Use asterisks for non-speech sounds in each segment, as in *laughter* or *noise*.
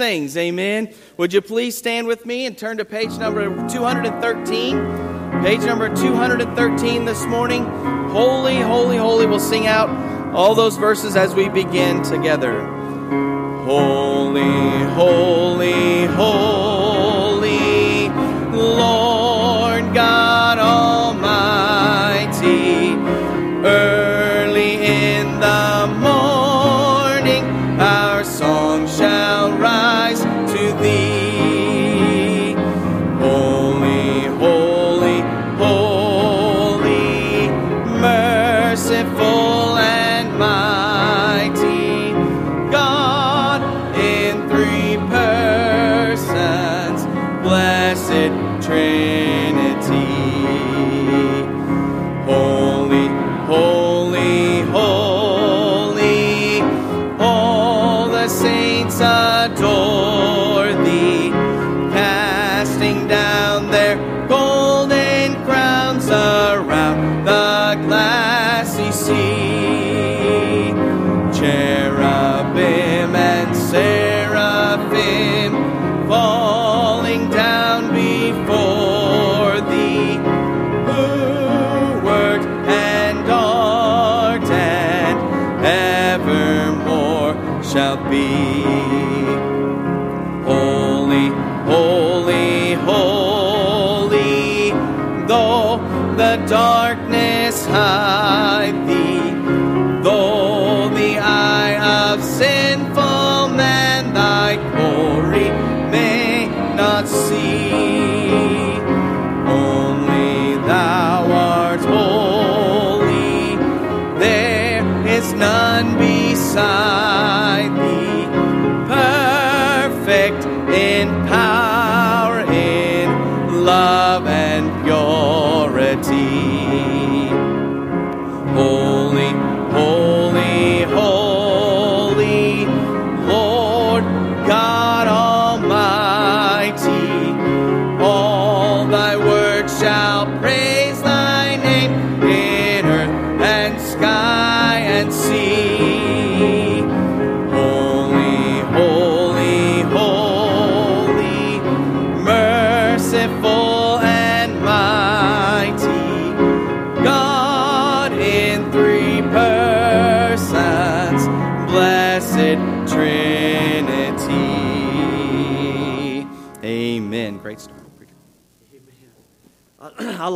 things. Amen. Would you please stand with me and turn to page number 213? Page number 213 this morning. Holy, holy, holy. We'll sing out all those verses as we begin together. Holy, holy, saints adore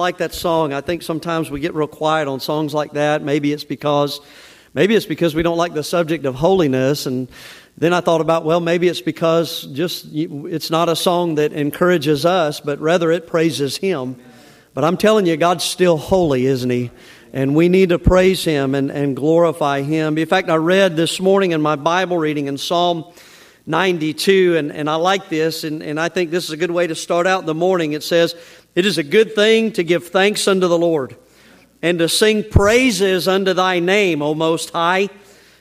like that song. I think sometimes we get real quiet on songs like that. Maybe it's because maybe it's because we don't like the subject of holiness and then I thought about well maybe it's because just it's not a song that encourages us but rather it praises him. But I'm telling you God's still holy, isn't he? And we need to praise him and, and glorify him. In fact, I read this morning in my Bible reading in Psalm 92, and, and I like this, and, and I think this is a good way to start out the morning. It says, It is a good thing to give thanks unto the Lord, and to sing praises unto thy name, O Most High,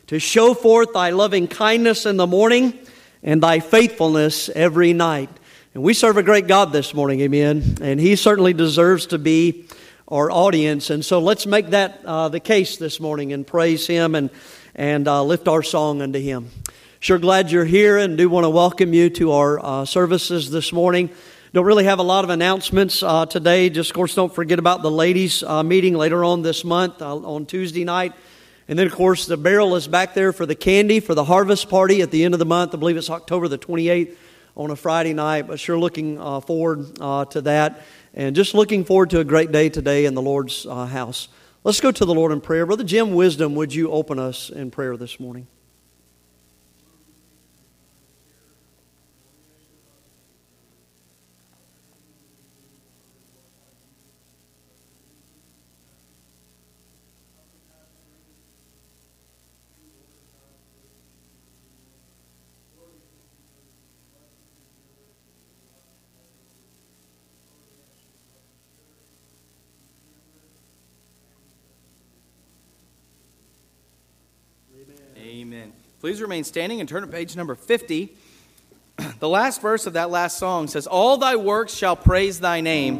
to show forth thy loving kindness in the morning, and thy faithfulness every night. And we serve a great God this morning, amen. And he certainly deserves to be our audience. And so let's make that uh, the case this morning and praise him and, and uh, lift our song unto him. Sure glad you're here and do want to welcome you to our uh, services this morning. Don't really have a lot of announcements uh, today. Just, of course, don't forget about the ladies' uh, meeting later on this month uh, on Tuesday night. And then, of course, the barrel is back there for the candy for the harvest party at the end of the month. I believe it's October the 28th on a Friday night, but sure looking uh, forward uh, to that. And just looking forward to a great day today in the Lord's uh, house. Let's go to the Lord in prayer. Brother Jim Wisdom, would you open us in prayer this morning? Amen. Please remain standing and turn to page number 50. *clears throat* The last verse of that last song says, All thy works shall praise thy name.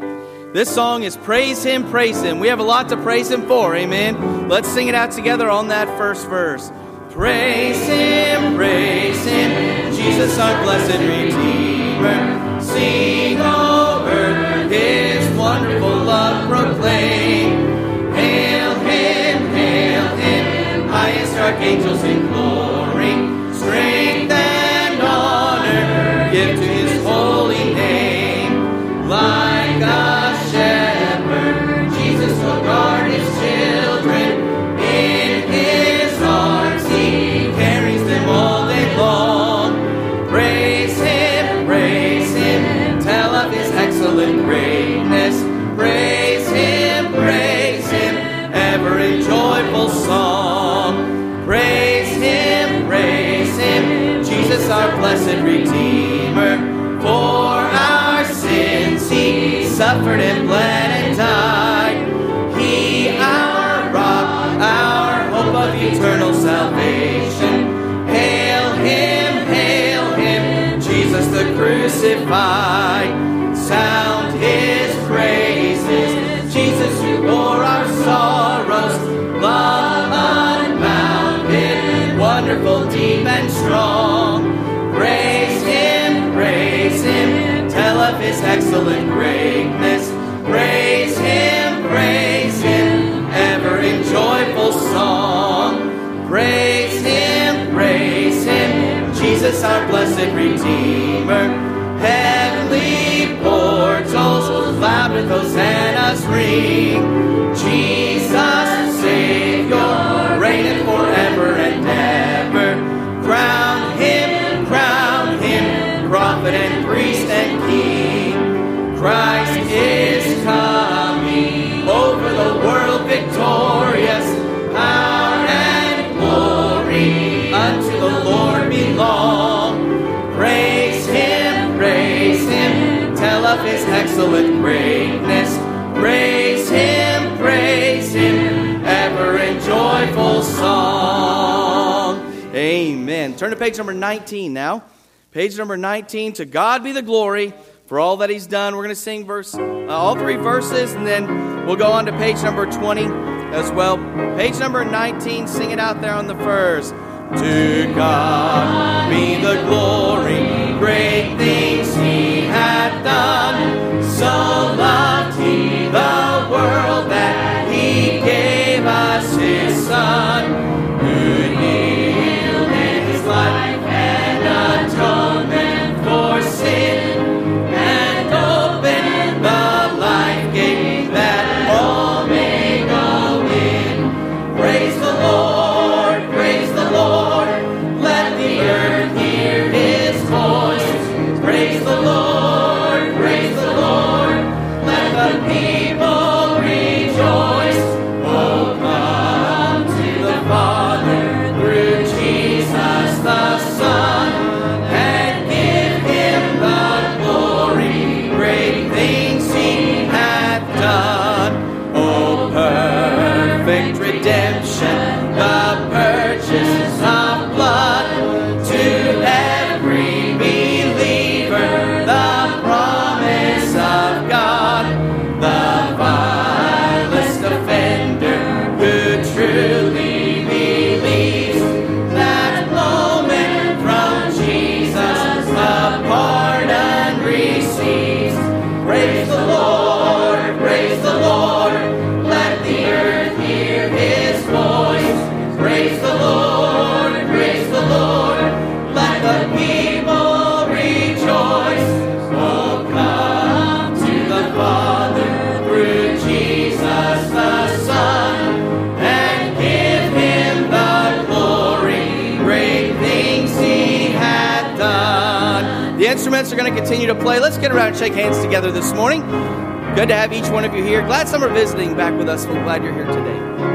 This song is Praise Him, Praise Him. We have a lot to praise Him for, amen. Let's sing it out together on that first verse. Praise Him, praise Him, Jesus our blessed Redeemer. Sing, over his wonderful love proclaim. Hail him, hail him, highest archangels in Redeemer. For our sins he suffered and bled and died. He our rock, our hope of eternal salvation. Hail him, hail him, Jesus the crucified. Sound his praises, Jesus who bore our sorrows. Love unbounded, wonderful, deep and strong. Of his excellent greatness. Praise him, praise him, ever in joyful song. Praise him, praise him, Jesus our blessed Redeemer. Heavenly portals loud with hosannas ring. Excellent greatness. Praise him, praise him, ever in joyful song. Amen. Turn to page number 19 now. Page number 19. To God be the glory for all that He's done. We're going to sing verse, uh, all three verses, and then we'll go on to page number 20 as well. Page number 19. Sing it out there on the first. To God be the glory, great things He hath done. So loved He the world that continue to play. Let's get around and shake hands together this morning. Good to have each one of you here. Glad some are visiting back with us. We're glad you're here today.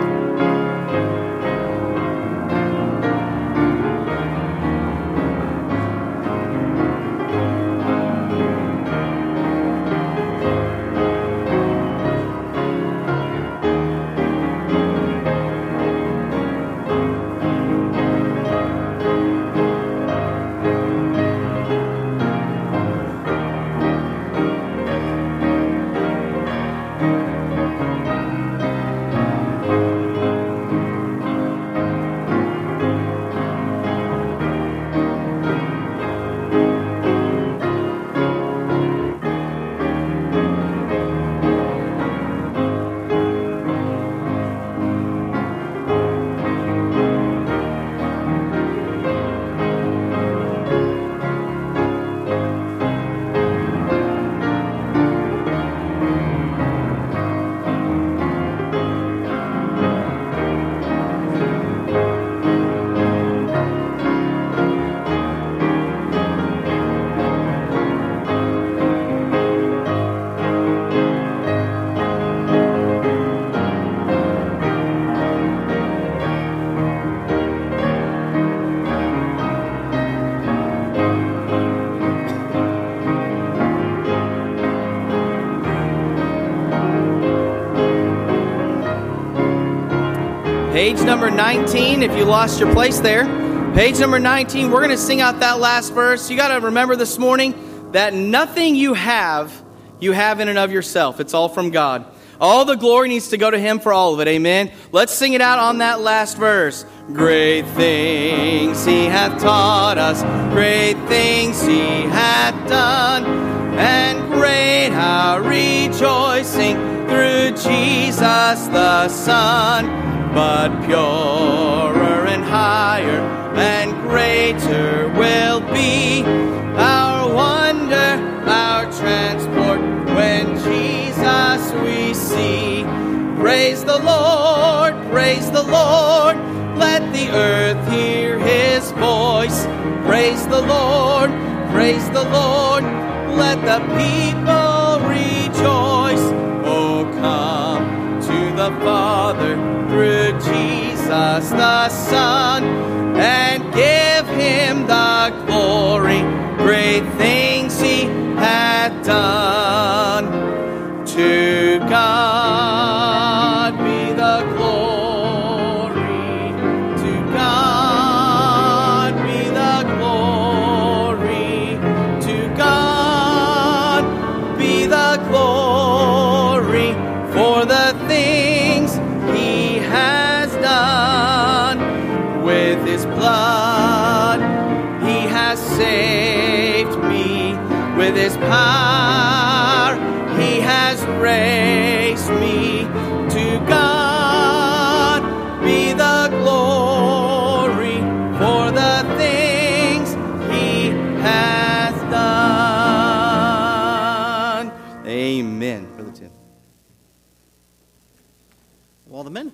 Number 19, if you lost your place there. Page number 19, we're going to sing out that last verse. You got to remember this morning that nothing you have, you have in and of yourself. It's all from God. All the glory needs to go to Him for all of it. Amen. Let's sing it out on that last verse. Great things He hath taught us, great things He hath done, and great our rejoicing through Jesus the Son. But purer and higher and greater will be our wonder, our transport when Jesus we see. Praise the Lord, praise the Lord, let the earth hear his voice. Praise the Lord, praise the Lord, let the people the Father through Jesus the Son and give him the glory. Great things he hath done.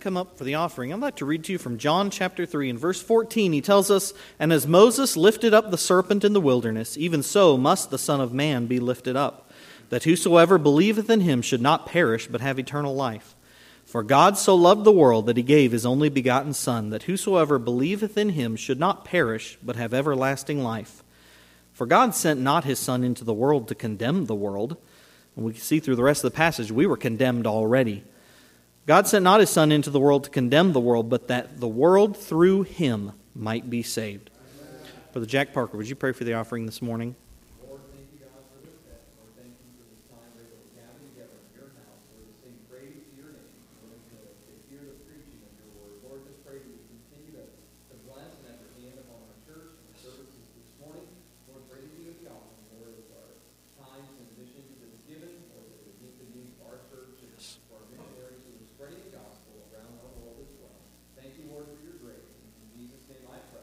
Come up for the offering, I'd like to read to you from John chapter 3 and verse 14. He tells us, And as Moses lifted up the serpent in the wilderness, even so must the Son of Man be lifted up, that whosoever believeth in him should not perish, but have eternal life. For God so loved the world that he gave his only begotten Son, that whosoever believeth in him should not perish, but have everlasting life. For God sent not his Son into the world to condemn the world. And we see through the rest of the passage, we were condemned already. God sent not his Son into the world to condemn the world, but that the world through him might be saved. Brother Jack Parker, would you pray for the offering this morning? Lord, thank you, God, for this day. Lord, thank you for this time we're able to gather together in your house, Lord, to sing praise to your name, Lord, to, to hear the preaching of your word. Lord, just pray that you continue to, to bless and have your hand upon our church and the services this morning. Lord, pray that you would be offering, Lord, as our times and missions that is given, Lord, that would meet the needs of our church and for our missionaries who are spreading the gospel around our world as well. Thank you, Lord, for your grace. In Jesus' name I pray.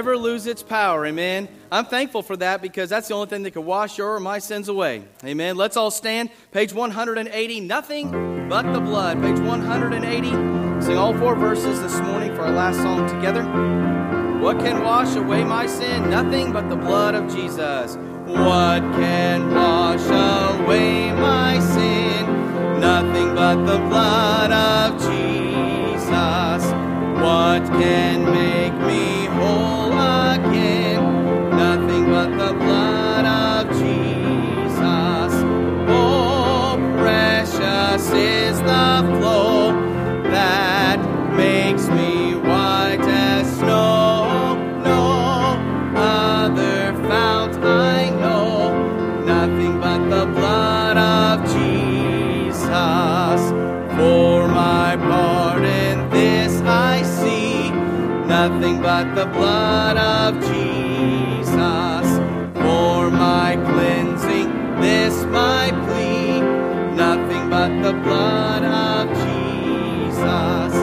Never lose its power. Amen. I'm thankful for that because that's the only thing that can wash your or my sins away. Amen. Let's all stand. Page 180. Nothing but the blood. Page 180. Sing all four verses this morning for our last song together. What can wash away my sin? Nothing but the blood of Jesus. What can wash away my sin? Nothing but the blood of Jesus. What can make nothing but the blood of Jesus for my cleansing. This my plea, nothing but the blood of Jesus.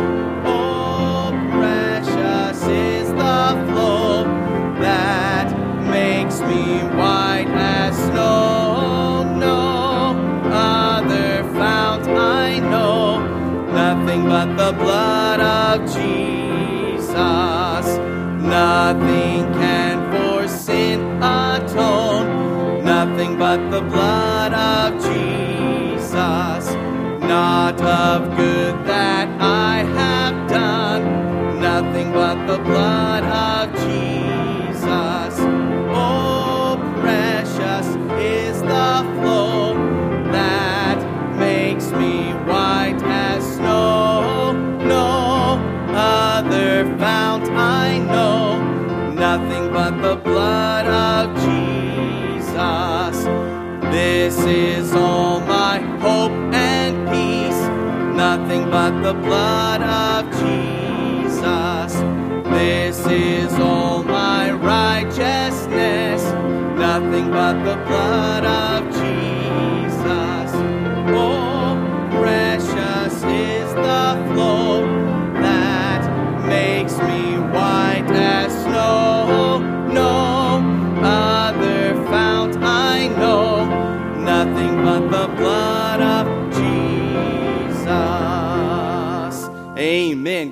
Oh, precious is the flow that makes me white as snow. No other fount I know, nothing but the blood Nothing can for sin atone, nothing but the blood of Jesus. Not of good the blood of Jesus. This is all my righteousness, nothing but the blood of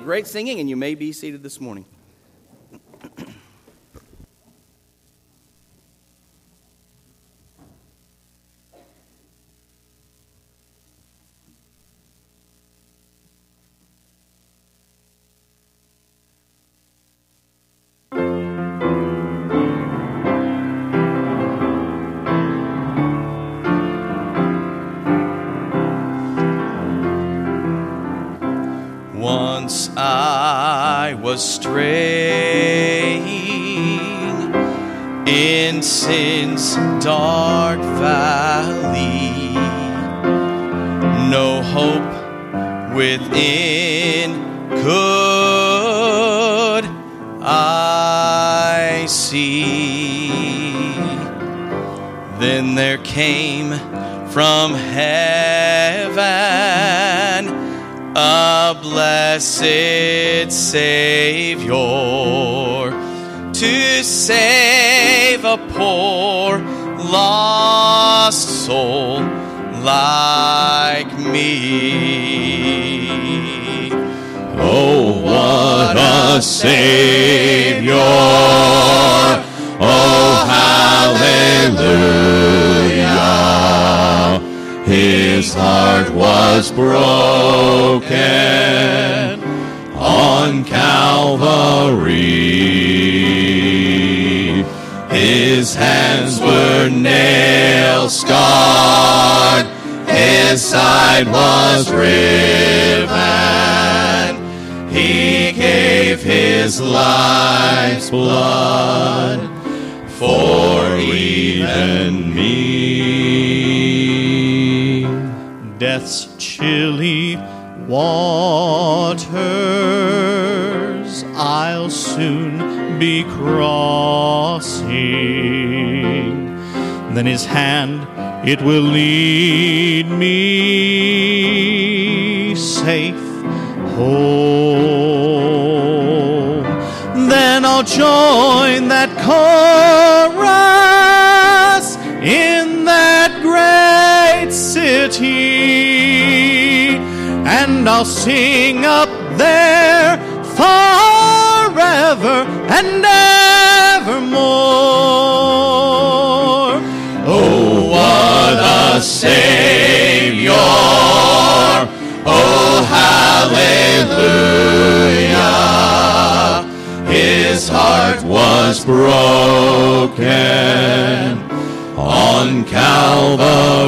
Great singing, and you may be seated this morning. Was straying in sin's dark valley, no hope within could I see. Then there came from heaven a blessed Savior to save a poor lost soul like me. Oh, what a Savior! Oh, hallelujah! His heart was broken on Calvary. His hands were nail scarred, his side was riven. He gave his life's blood for even me. Chilly waters I'll soon be crossing. Then his hand it will lead me safe home. Then I'll join that chorus I'll sing up there forever and evermore. Oh, what a Savior! Oh, hallelujah! His heart was broken on Calvary.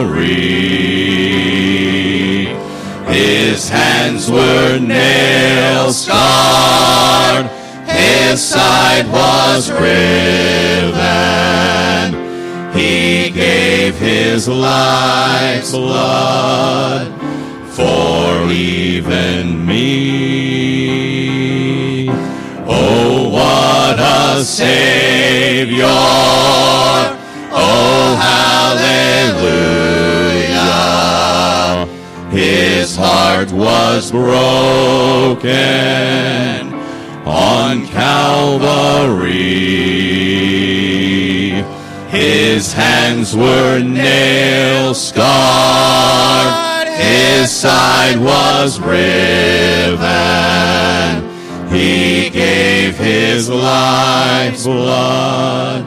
His hands were nail scarred, his side was riven. He gave his life's blood for even me. Oh, what a Savior. Oh, hallelujah. Heart was broken on Calvary. His hands were nail scarred. His side was riven. He gave his life's blood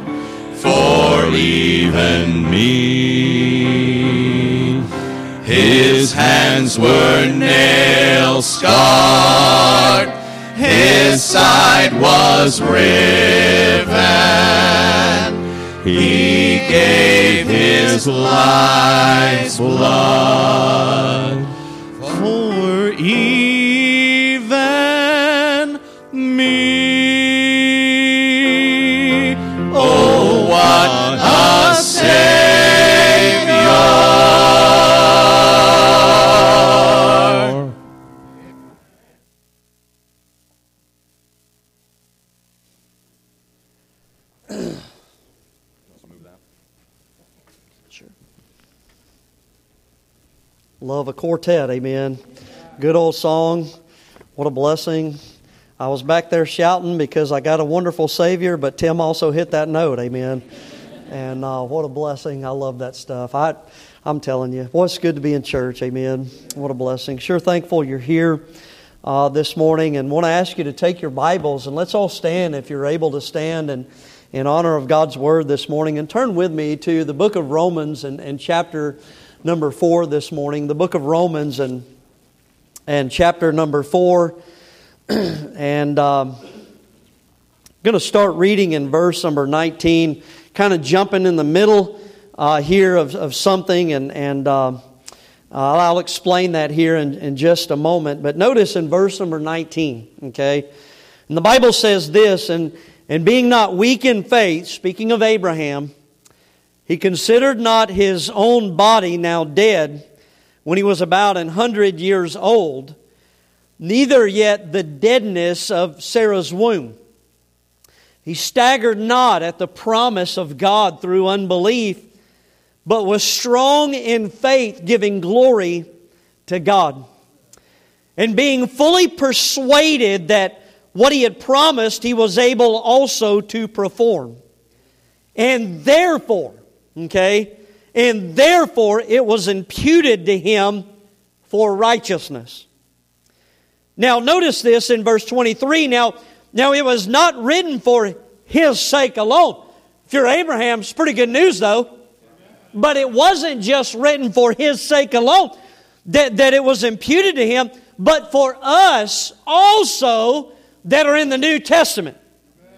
for even me. His hands were nail scarred. His side was riven. He gave his life's blood quartet, amen. Good old song. What a blessing. I was back there shouting because I got a wonderful Savior, but Tim also hit that note, amen. And uh, what a blessing. I love that stuff. I, I'm telling you, boy, it's good to be in church, amen. What a blessing. Sure thankful you're here uh, this morning and want to ask you to take your Bibles and let's all stand if you're able to stand and in honor of God's Word this morning and turn with me to the book of Romans and, and chapter number four this morning, the book of Romans and, and chapter number four. *clears throat* and um, I'm going to start reading in verse number 19, kind of jumping in the middle uh, here of, of something, and, and uh, I'll explain that here in, in just a moment. But notice in verse number 19, okay? And the Bible says this, and, and being not weak in faith, speaking of Abraham, he considered not his own body now dead when he was about an hundred years old, neither yet the deadness of Sarah's womb. He staggered not at the promise of God through unbelief, but was strong in faith, giving glory to God. And being fully persuaded that what he had promised, he was able also to perform. And therefore, Okay? And therefore it was imputed to him for righteousness. Now notice this in verse 23. Now, now it was not written for his sake alone. If you're Abraham, it's pretty good news though. But it wasn't just written for his sake alone that, that it was imputed to him, but for us also that are in the New Testament.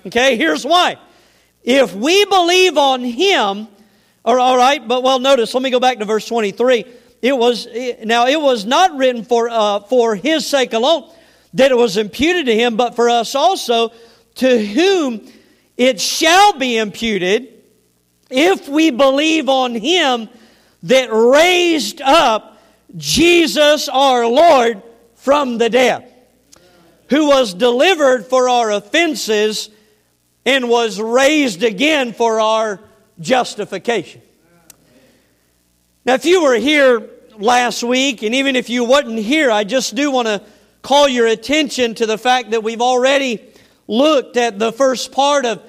Okay, here's why. If we believe on him, or, all right, but well, notice, let me go back to verse 23. It was, now it was not written for, uh, for his sake alone that it was imputed to him, but for us also, to whom it shall be imputed if we believe on him that raised up Jesus our Lord from the dead, who was delivered for our offenses and was raised again for our justification. Now, if you were here last week, and even if you wasn't here, I just do want to call your attention to the fact that we've already looked at the first part of,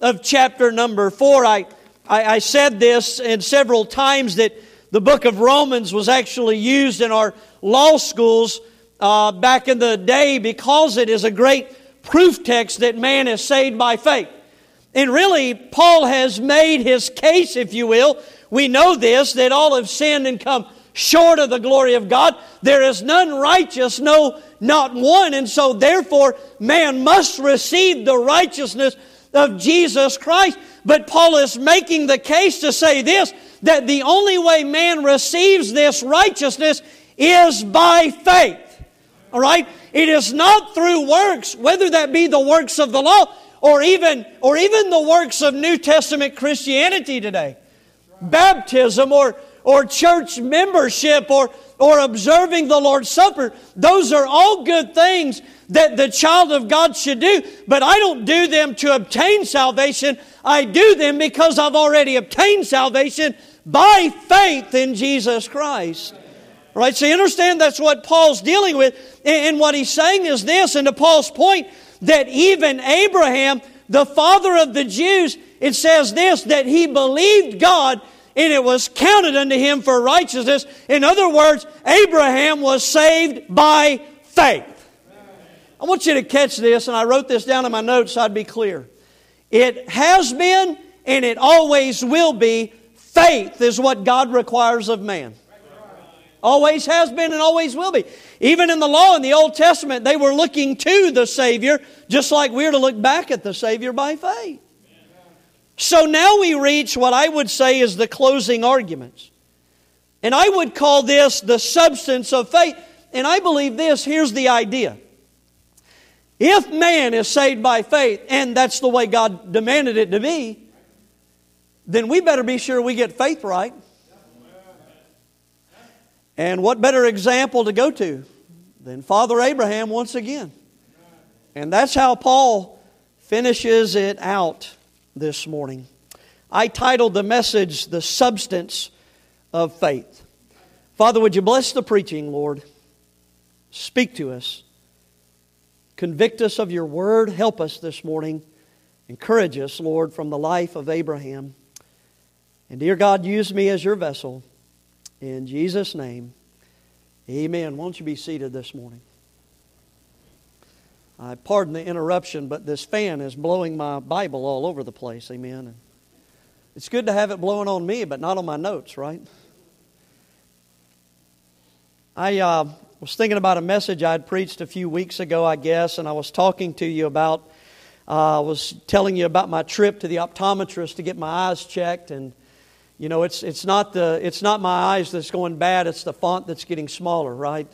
of chapter number four. I, I, I said this and several times that the book of Romans was actually used in our law schools uh, back in the day because it is a great proof text that man is saved by faith. And really, Paul has made his case, if you will. We know this, that all have sinned and come short of the glory of God. There is none righteous, no, not one. And so, therefore, man must receive the righteousness of Jesus Christ. But Paul is making the case to say this that the only way man receives this righteousness is by faith. All right? It is not through works, whether that be the works of the law or even, or even the works of New Testament Christianity today. Baptism or, or church membership or, or observing the Lord's Supper. Those are all good things that the child of God should do, but I don't do them to obtain salvation. I do them because I've already obtained salvation by faith in Jesus Christ. Right? So you understand that's what Paul's dealing with. And what he's saying is this, and to Paul's point, that even Abraham, the father of the Jews, it says this, that he believed God and it was counted unto him for righteousness. In other words, Abraham was saved by faith. I want you to catch this, and I wrote this down in my notes so I'd be clear. It has been and it always will be faith is what God requires of man. Always has been and always will be. Even in the law in the Old Testament, they were looking to the Savior, just like we're to look back at the Savior by faith. So now we reach what I would say is the closing arguments. And I would call this the substance of faith. And I believe this here's the idea. If man is saved by faith, and that's the way God demanded it to be, then we better be sure we get faith right. And what better example to go to than Father Abraham once again? And that's how Paul finishes it out this morning. I titled the message, The Substance of Faith. Father, would you bless the preaching, Lord? Speak to us. Convict us of your word. Help us this morning. Encourage us, Lord, from the life of Abraham. And dear God, use me as your vessel. In Jesus' name, amen. Won't you be seated this morning? I pardon the interruption, but this fan is blowing my Bible all over the place. Amen. It's good to have it blowing on me, but not on my notes, right? I uh, was thinking about a message I had preached a few weeks ago, I guess, and I was talking to you about, uh, I was telling you about my trip to the optometrist to get my eyes checked, and you know, it's, it's, not the, it's not my eyes that's going bad, it's the font that's getting smaller, right?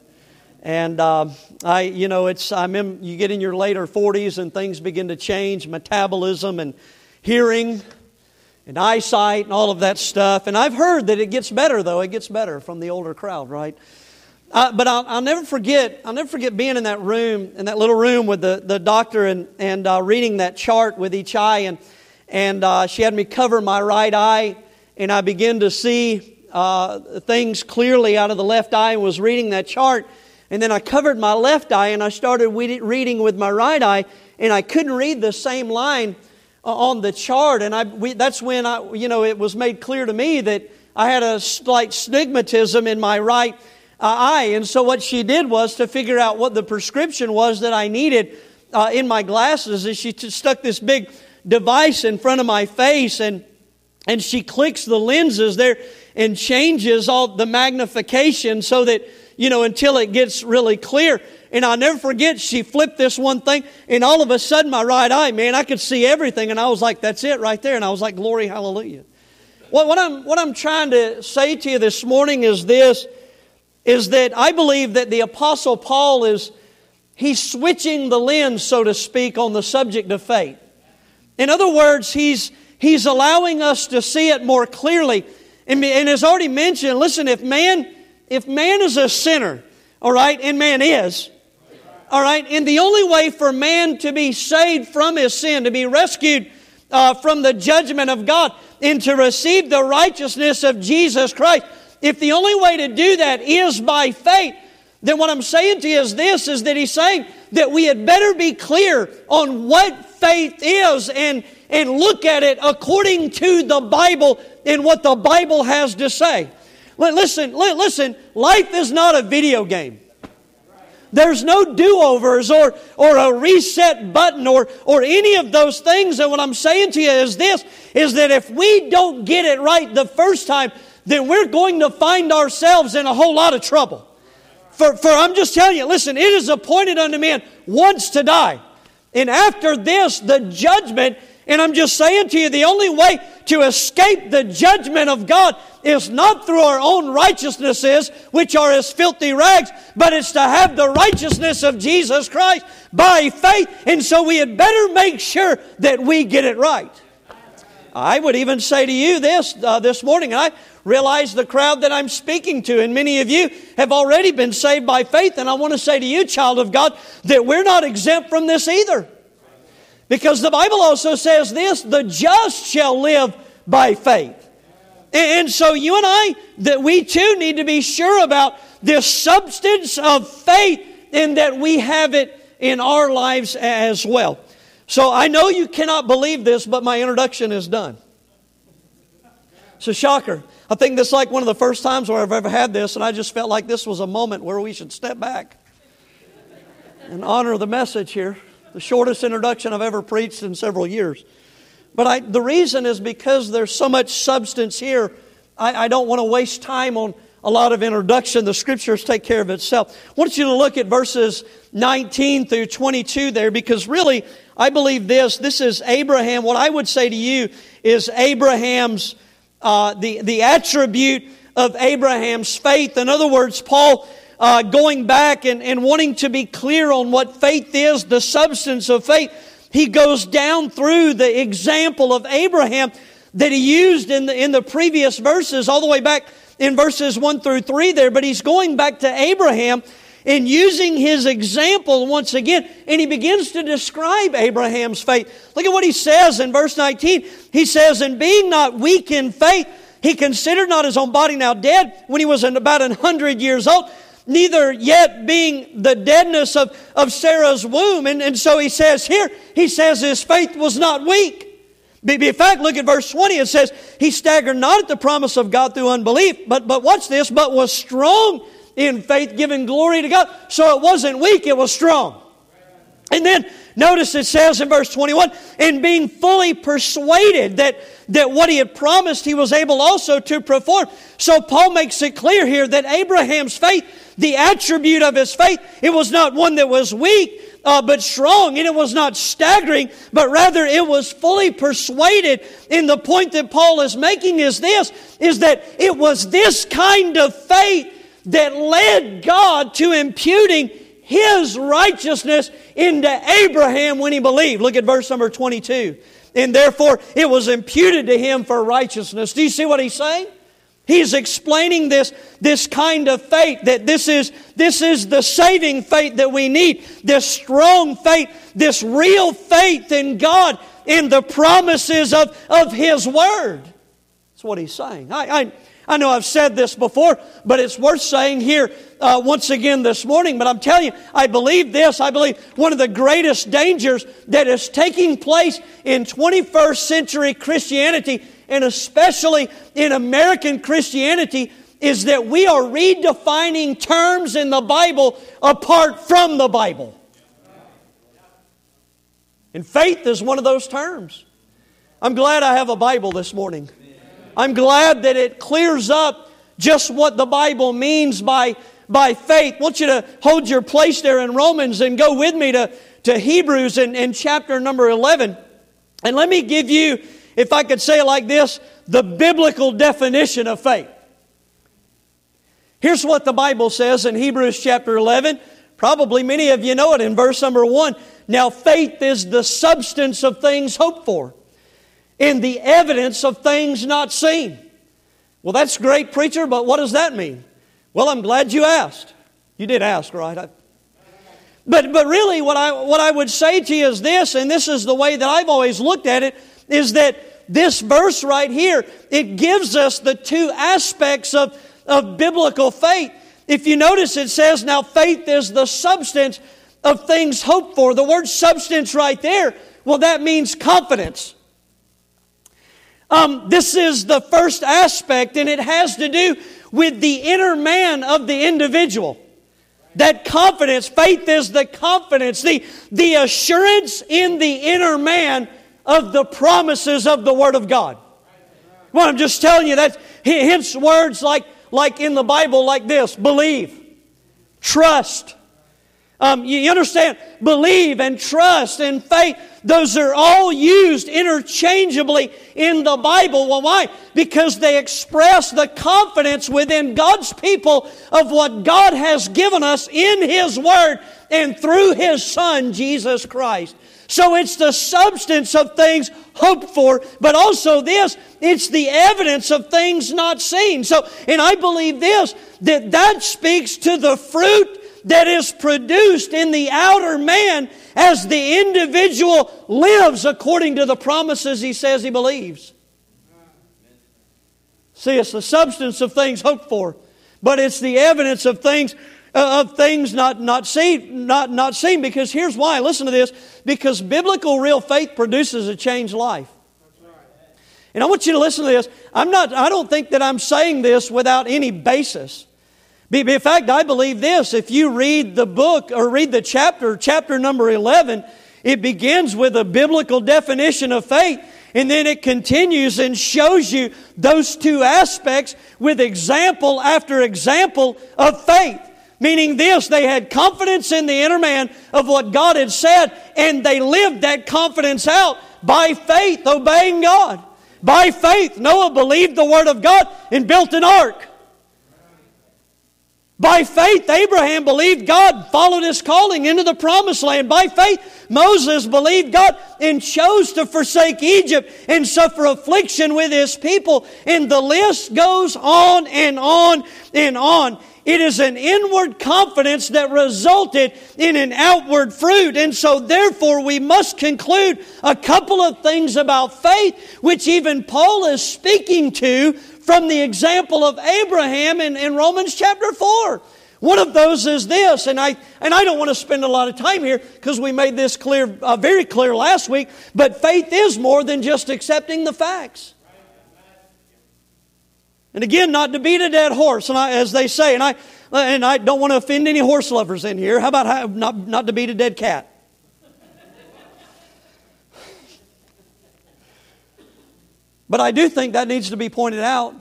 And uh, I, you know, it's I'm in, you get in your later 40s and things begin to change, metabolism and hearing and eyesight and all of that stuff. And I've heard that it gets better though. It gets better from the older crowd, right? Uh, but I'll, I'll, never forget. I'll never forget being in that room, in that little room with the, the doctor, and and uh, reading that chart with each eye, and and uh, she had me cover my right eye, and I began to see uh, things clearly out of the left eye and was reading that chart. And then I covered my left eye and I started reading with my right eye, and I couldn't read the same line uh, on the chart. And I, we, that's when I, you know, it was made clear to me that I had a slight stigmatism in my right uh, eye. And so what she did was to figure out what the prescription was that I needed uh, in my glasses. Is she stuck this big device in front of my face and and she clicks the lenses there and changes all the magnification so that, you know, until it gets really clear. And I'll never forget, she flipped this one thing, and all of a sudden, my right eye, man, I could see everything. And I was like, that's it right there. And I was like, glory, hallelujah. What, what, I'm, what I'm trying to say to you this morning is this is that I believe that the Apostle Paul is, he's switching the lens, so to speak, on the subject of faith. In other words, he's, He's allowing us to see it more clearly. And, and as already mentioned, listen, if man, if man is a sinner, all right, and man is, all right, and the only way for man to be saved from his sin, to be rescued uh, from the judgment of God, and to receive the righteousness of Jesus Christ, if the only way to do that is by faith, then what I'm saying to you is this is that he's saying that we had better be clear on what faith is and and look at it according to the Bible and what the Bible has to say. Listen, listen, life is not a video game. There's no do overs or, or a reset button or, or any of those things. And what I'm saying to you is this is that if we don't get it right the first time, then we're going to find ourselves in a whole lot of trouble. For, for I'm just telling you, listen, it is appointed unto man once to die. And after this, the judgment and I'm just saying to you, the only way to escape the judgment of God is not through our own righteousnesses, which are as filthy rags, but it's to have the righteousness of Jesus Christ by faith. And so we had better make sure that we get it right. I would even say to you this uh, this morning, and I realize the crowd that I'm speaking to, and many of you have already been saved by faith, and I want to say to you, child of God, that we're not exempt from this either. Because the Bible also says this the just shall live by faith. And so you and I, that we too need to be sure about this substance of faith and that we have it in our lives as well. So I know you cannot believe this, but my introduction is done. So, shocker. I think this is like one of the first times where I've ever had this, and I just felt like this was a moment where we should step back and honor the message here. The shortest introduction I've ever preached in several years. But I, the reason is because there's so much substance here, I, I don't want to waste time on a lot of introduction. The scriptures take care of itself. I want you to look at verses 19 through 22 there because really, I believe this. This is Abraham. What I would say to you is Abraham's, uh, the, the attribute of Abraham's faith. In other words, Paul uh, going back and, and wanting to be clear on what faith is, the substance of faith, he goes down through the example of Abraham that he used in the, in the previous verses, all the way back in verses 1 through 3 there, but he's going back to Abraham and using his example once again, and he begins to describe Abraham's faith. Look at what he says in verse 19. He says, And being not weak in faith, he considered not his own body now dead when he was about an hundred years old, neither yet being the deadness of, of Sarah's womb. And, and so he says here, he says his faith was not weak. In fact, look at verse 20. It says, He staggered not at the promise of God through unbelief, but, but watch this, but was strong in faith, giving glory to God. So it wasn't weak, it was strong. And then notice it says in verse 21 and being fully persuaded that, that what he had promised he was able also to perform. So Paul makes it clear here that Abraham's faith, the attribute of his faith, it was not one that was weak, uh, but strong, and it was not staggering, but rather it was fully persuaded. And the point that Paul is making is this, is that it was this kind of faith that led God to imputing his righteousness into Abraham when he believed. Look at verse number 22. And therefore it was imputed to him for righteousness. Do you see what he's saying? He's explaining this, this kind of faith that this is, this is the saving faith that we need. This strong faith, this real faith in God, in the promises of, of His Word. That's what he's saying. I, I, I know I've said this before, but it's worth saying here uh, once again this morning. But I'm telling you, I believe this. I believe one of the greatest dangers that is taking place in 21st century Christianity and especially in American Christianity, is that we are redefining terms in the Bible apart from the Bible. And faith is one of those terms. I'm glad I have a Bible this morning. I'm glad that it clears up just what the Bible means by, by faith. I want you to hold your place there in Romans and go with me to, to Hebrews in, in chapter number 11. And let me give you if I could say it like this, the biblical definition of faith. Here's what the Bible says in Hebrews chapter 11. Probably many of you know it in verse number 1. Now, faith is the substance of things hoped for and the evidence of things not seen. Well, that's great, preacher, but what does that mean? Well, I'm glad you asked. You did ask, right? I, but, but really, what I, what I would say to you is this, and this is the way that I've always looked at it, is that this verse right here, it gives us the two aspects of, of biblical faith. If you notice, it says, now faith is the substance of things hoped for. The word substance right there, well, that means confidence. Um, this is the first aspect, and it has to do with the inner man of the individual. That confidence, faith is the confidence, the, the assurance in the inner man of the promises of the Word of God. Well, I'm just telling you that, hence words like, like in the Bible like this believe, trust, Um, you, you understand? Believe and trust and faith. Those are all used interchangeably in the Bible. Well, why? Because they express the confidence within God's people of what God has given us in His Word and through His Son, Jesus Christ. So it's the substance of things hoped for, but also this, it's the evidence of things not seen. So, and I believe this, that that speaks to the fruit that is produced in the outer man as the individual lives according to the promises he says he believes. See, it's the substance of things hoped for, but it's the evidence of things Uh, of things not, not seen not, not seen. Because here's why. Listen to this. Because biblical real faith produces a changed life. And i want you to listen to this. I'm not i don't think that i'm saying this without any basis. In fact, I believe this. If you read the book or read the chapter, chapter number 11, it begins with a biblical definition of faith, and then it continues and shows you those two aspects with example after example of faith. Meaning this, they had confidence in the inner man of what God had said, and they lived that confidence out by faith, obeying God. By faith, Noah believed the word of God and built an ark. By faith, Abraham believed God, followed his calling into the promised land. By faith, Moses believed God and chose to forsake Egypt and suffer affliction with his people. And the list goes on and on and on. It is an inward confidence that resulted in an outward fruit. And so, therefore, we must conclude a couple of things about faith, which even Paul is speaking to from the example of Abraham in, in Romans chapter 4. One of those is this, and I, and I don't want to spend a lot of time here because we made this clear, uh, very clear last week, but faith is more than just accepting the facts. And again, not to beat a dead horse, and I, as they say, and I, and I don't want to offend any horse lovers in here. How about not, not to beat a dead cat? But I do think that needs to be pointed out.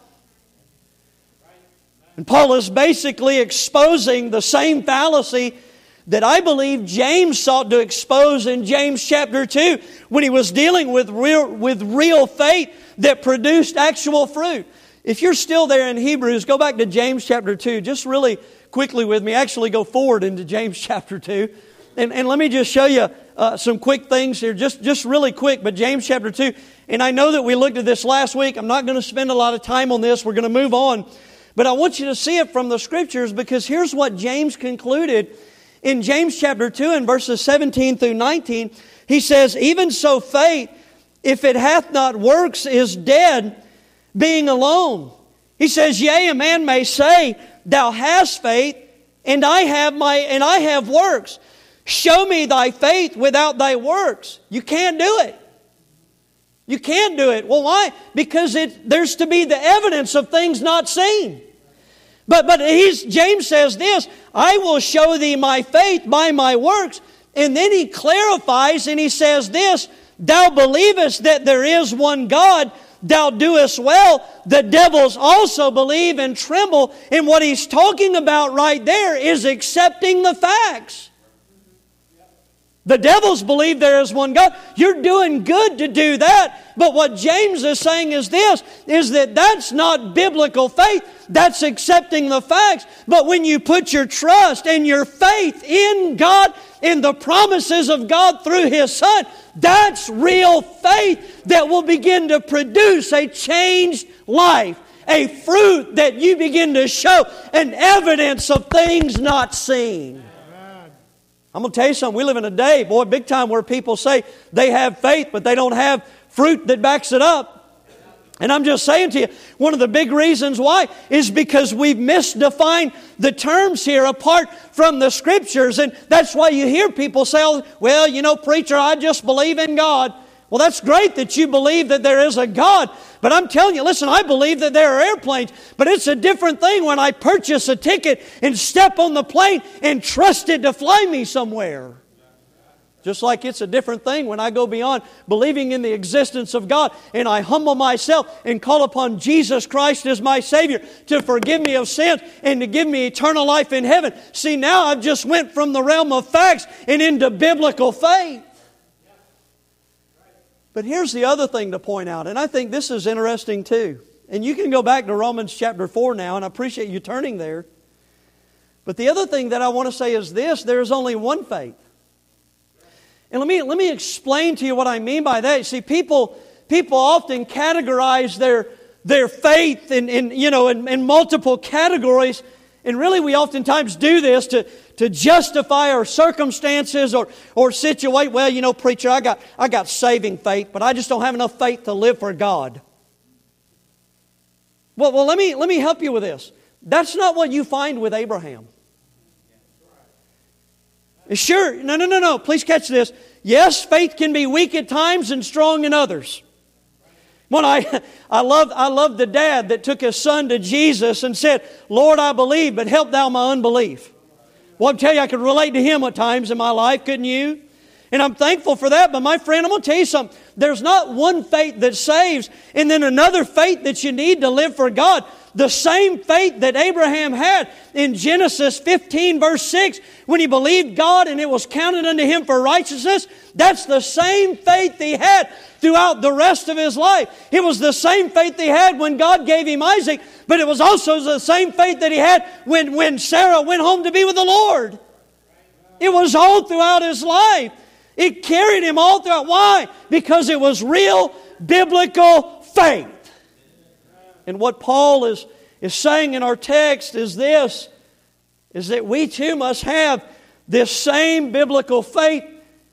And Paul is basically exposing the same fallacy that I believe James sought to expose in James chapter 2 when he was dealing with real, with real faith that produced actual fruit. If you're still there in Hebrews, go back to James chapter 2, just really quickly with me. Actually, go forward into James *laughs* chapter 2. And, and let me just show you uh, some quick things here, just, just really quick. But James chapter 2, and I know that we looked at this last week. I'm not going to spend a lot of time on this. We're going to move on. But I want you to see it from the scriptures because here's what James concluded in James chapter 2 and verses 17 through 19. He says, Even so, faith, if it hath not works, is dead, being alone. He says, Yea, a man may say, Thou hast faith, and I have my and I have works. Show me thy faith without thy works. You can't do it. You can't do it. Well, why? Because it, there's to be the evidence of things not seen. But, but he's, James says this I will show thee my faith by my works. And then he clarifies and he says this Thou believest that there is one God, thou doest well. The devils also believe and tremble. And what he's talking about right there is accepting the facts. The devils believe there is one God. You're doing good to do that. But what James is saying is this, is that that's not biblical faith. That's accepting the facts. But when you put your trust and your faith in God, in the promises of God through His Son, that's real faith that will begin to produce a changed life. A fruit that you begin to show, an evidence of things not seen. I'm going to tell you something. We live in a day, boy, big time, where people say they have faith, but they don't have fruit that backs it up. And I'm just saying to you, one of the big reasons why is because we've misdefined the terms here apart from the scriptures. And that's why you hear people say, oh, well, you know, preacher, I just believe in God. Well, that's great that you believe that there is a God. But I'm telling you, listen, I believe that there are airplanes, but it's a different thing when I purchase a ticket and step on the plane and trust it to fly me somewhere. Just like it's a different thing when I go beyond believing in the existence of God and I humble myself and call upon Jesus Christ as my Savior to forgive me of sins and to give me eternal life in heaven. See, now I've just went from the realm of facts and into biblical faith. But here's the other thing to point out, and I think this is interesting too. And you can go back to Romans chapter 4 now, and I appreciate you turning there. But the other thing that I want to say is this there is only one faith. And let me, let me explain to you what I mean by that. See, people, people often categorize their, their faith in, in, you know, in, in multiple categories. And really, we oftentimes do this to, to justify our circumstances or, or situate, well, you know, preacher, I got, I got saving faith, but I just don't have enough faith to live for God. Well, well let, me, let me help you with this. That's not what you find with Abraham. Sure, no, no, no, no. Please catch this. Yes, faith can be weak at times and strong in others. When I, *laughs* I love, I love the dad that took his son to Jesus and said, Lord, I believe, but help thou my unbelief. Well, I tell you, I could relate to him at times in my life, couldn't you? And I'm thankful for that. But my friend, I'm going to tell you something. There's not one faith that saves and then another faith that you need to live for God. The same faith that Abraham had in Genesis 15, verse 6, when he believed God and it was counted unto him for righteousness, that's the same faith he had throughout the rest of his life. It was the same faith he had when God gave him Isaac, but it was also the same faith that he had when, when Sarah went home to be with the Lord. It was all throughout his life. It carried him all throughout. Why? Because it was real biblical faith. And what Paul is, is saying in our text is this is that we too must have this same biblical faith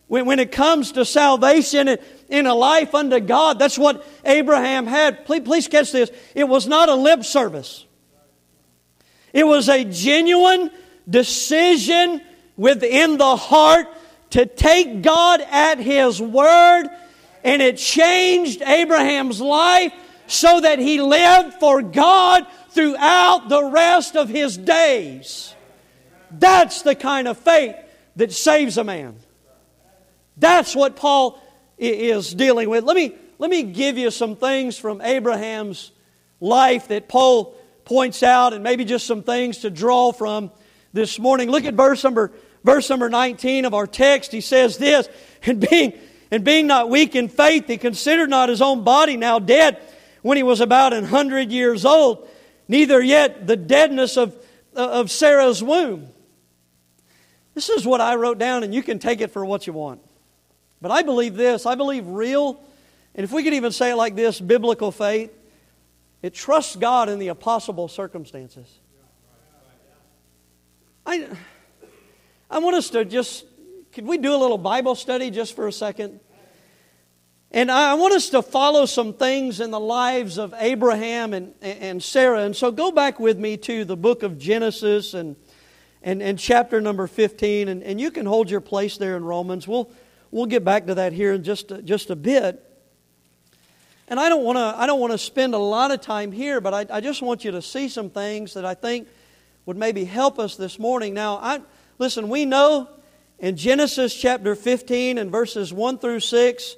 when, when it comes to salvation and in a life unto God. That's what Abraham had. Please, please catch this. It was not a lip service, it was a genuine decision within the heart to take God at His word, and it changed Abraham's life so that he lived for God throughout the rest of his days. That's the kind of faith that saves a man. That's what Paul is dealing with. Let me, let me give you some things from Abraham's life that Paul points out and maybe just some things to draw from this morning. Look at verse number, verse number 19 of our text. He says this, and being, and being not weak in faith, he considered not his own body now dead when he was about an hundred years old, neither yet the deadness of, of Sarah's womb. This is what I wrote down, and you can take it for what you want. But I believe this I believe real, and if we could even say it like this biblical faith, it trusts God in the impossible circumstances. I, I want us to just, could we do a little Bible study just for a second? And I want us to follow some things in the lives of Abraham and, and Sarah. And so go back with me to the book of Genesis and, and, and chapter number 15. And, and you can hold your place there in Romans. We'll, we'll get back to that here in just just a bit. And I don't want to I don't want to spend a lot of time here, but I, I just want you to see some things that I think would maybe help us this morning. Now, I, listen, we know in Genesis chapter 15 and verses 1 through 6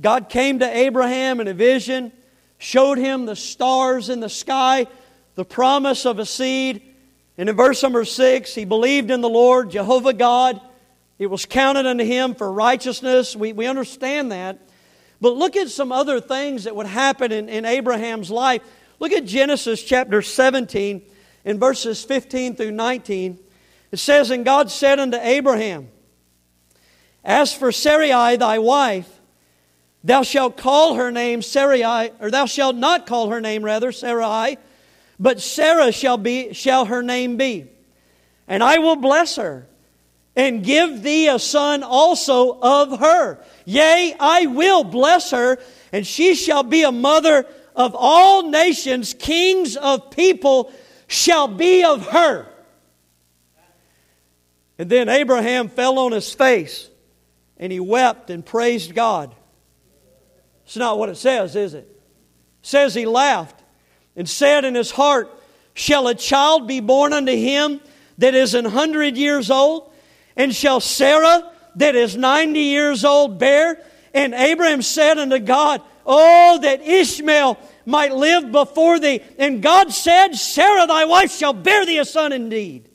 God came to Abraham in a vision, showed him the stars in the sky, the promise of a seed. And in verse number six, he believed in the Lord, Jehovah God. It was counted unto him for righteousness. We, we understand that. But look at some other things that would happen in, in Abraham's life. Look at Genesis chapter 17 in verses 15 through 19. It says, And God said unto Abraham, As for Sarai thy wife, Thou shalt call her name Sarai, or thou shalt not call her name rather Sarai, but Sarah shall be shall her name be. And I will bless her, and give thee a son also of her. Yea, I will bless her, and she shall be a mother of all nations, kings of people shall be of her. And then Abraham fell on his face, and he wept and praised God. It's not what it says, is it? It says he laughed and said in his heart, Shall a child be born unto him that is an hundred years old? And shall Sarah, that is 90 years old bear? And Abraham said unto God, Oh, that Ishmael might live before thee. And God said, Sarah thy wife shall bear thee a son indeed.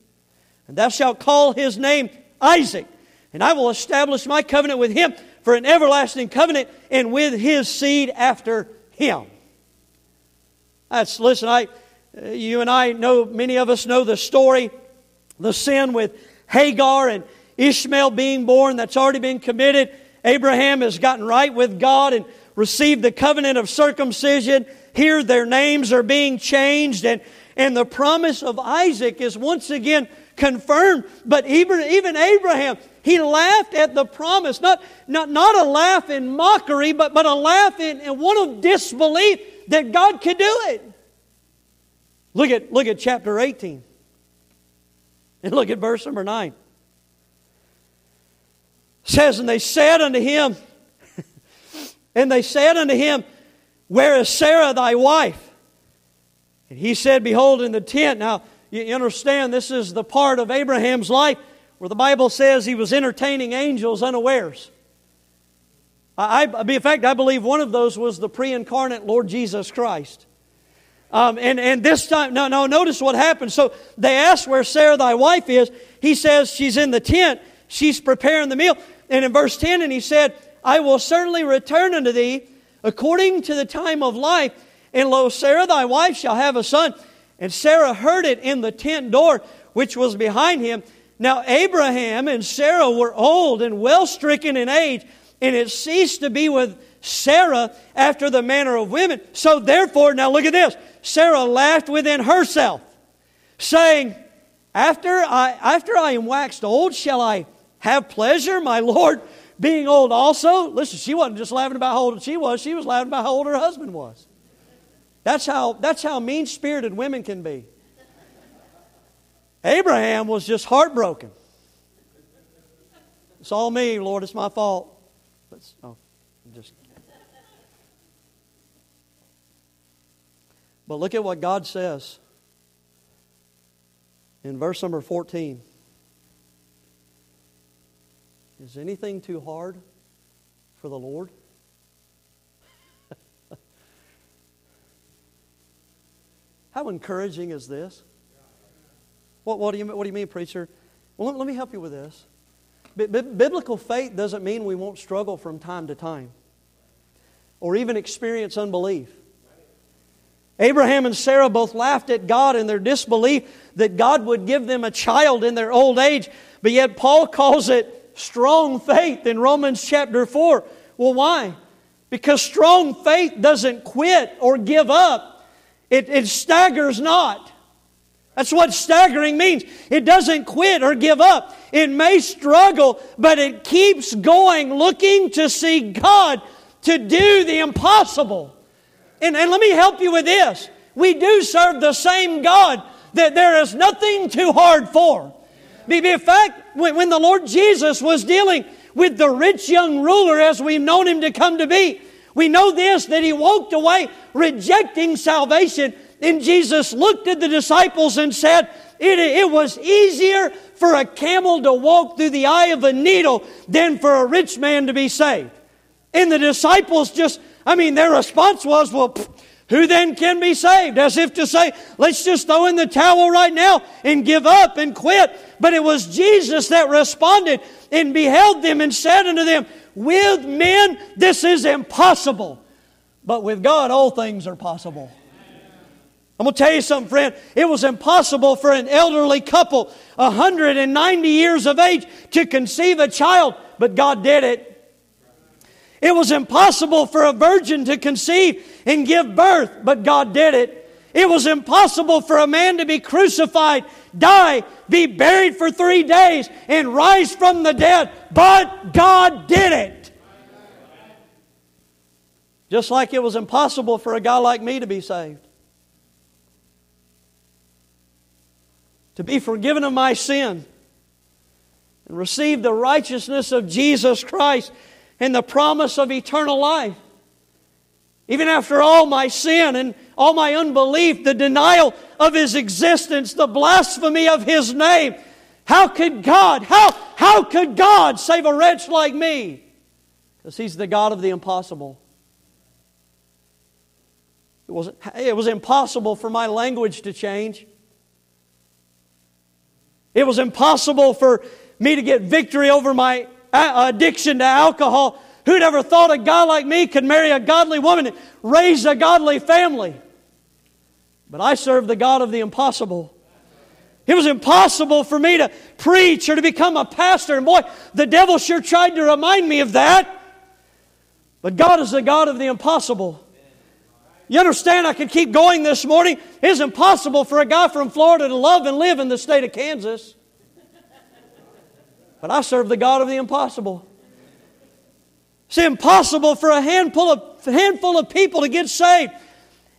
And thou shalt call his name Isaac. And I will establish my covenant with him for an everlasting covenant and with his seed after him. That's, listen, I, uh, you and I know, many of us know the story, the sin with Hagar and Ishmael being born that's already been committed. Abraham has gotten right with God and received the covenant of circumcision. Here their names are being changed and, and the promise of Isaac is once again confirmed. But even, even Abraham, he laughed at the promise. Not, not, not a laugh in mockery, but, but a laugh in, in one of disbelief that God could do it. Look at, look at chapter 18. And look at verse number 9. It says, And they said unto him, *laughs* and they said unto him, Where is Sarah thy wife? And he said, Behold, in the tent. Now, you understand this is the part of Abraham's life where the Bible says he was entertaining angels unawares. I, I, in fact, I believe one of those was the pre incarnate Lord Jesus Christ. Um, and, and this time, no, no, notice what happened. So they asked where Sarah, thy wife, is. He says she's in the tent, she's preparing the meal. And in verse 10, and he said, I will certainly return unto thee according to the time of life. And lo, Sarah, thy wife, shall have a son. And Sarah heard it in the tent door which was behind him. Now Abraham and Sarah were old and well stricken in age, and it ceased to be with Sarah after the manner of women. So therefore, now look at this Sarah laughed within herself, saying, after I, after I am waxed old, shall I have pleasure, my Lord, being old also? Listen, she wasn't just laughing about how old she was, she was laughing about how old her husband was. That's how, that's how mean spirited women can be. Abraham was just heartbroken. It's all me, Lord, it's my fault. But, oh, just. But look at what God says in verse number 14. Is anything too hard for the Lord? How encouraging is this? What, what, do, you, what do you mean, preacher? Well, let, let me help you with this. B- b- biblical faith doesn't mean we won't struggle from time to time or even experience unbelief. Abraham and Sarah both laughed at God in their disbelief that God would give them a child in their old age, but yet Paul calls it strong faith in Romans chapter 4. Well, why? Because strong faith doesn't quit or give up, it, it staggers not. That's what staggering means. It doesn't quit or give up. It may struggle, but it keeps going, looking to see God to do the impossible. And, and let me help you with this. We do serve the same God that there is nothing too hard for. In fact, when the Lord Jesus was dealing with the rich young ruler as we've known him to come to be, we know this that he walked away rejecting salvation. And Jesus looked at the disciples and said, it, it was easier for a camel to walk through the eye of a needle than for a rich man to be saved. And the disciples just, I mean, their response was, well, pff, who then can be saved? As if to say, let's just throw in the towel right now and give up and quit. But it was Jesus that responded and beheld them and said unto them, With men this is impossible, but with God all things are possible. I'm going to tell you something, friend. It was impossible for an elderly couple, 190 years of age, to conceive a child, but God did it. It was impossible for a virgin to conceive and give birth, but God did it. It was impossible for a man to be crucified, die, be buried for three days, and rise from the dead, but God did it. Just like it was impossible for a guy like me to be saved. To be forgiven of my sin and receive the righteousness of Jesus Christ and the promise of eternal life. Even after all my sin and all my unbelief, the denial of His existence, the blasphemy of His name, How could God, how, how could God save a wretch like me? Because He's the God of the impossible. It was, it was impossible for my language to change. It was impossible for me to get victory over my addiction to alcohol. Who'd ever thought a guy like me could marry a godly woman and raise a godly family? But I serve the God of the impossible. It was impossible for me to preach or to become a pastor. And boy, the devil sure tried to remind me of that. But God is the God of the impossible. You understand, I could keep going this morning. It is impossible for a guy from Florida to love and live in the state of Kansas. But I serve the God of the impossible. It's impossible for a handful of, handful of people to get saved.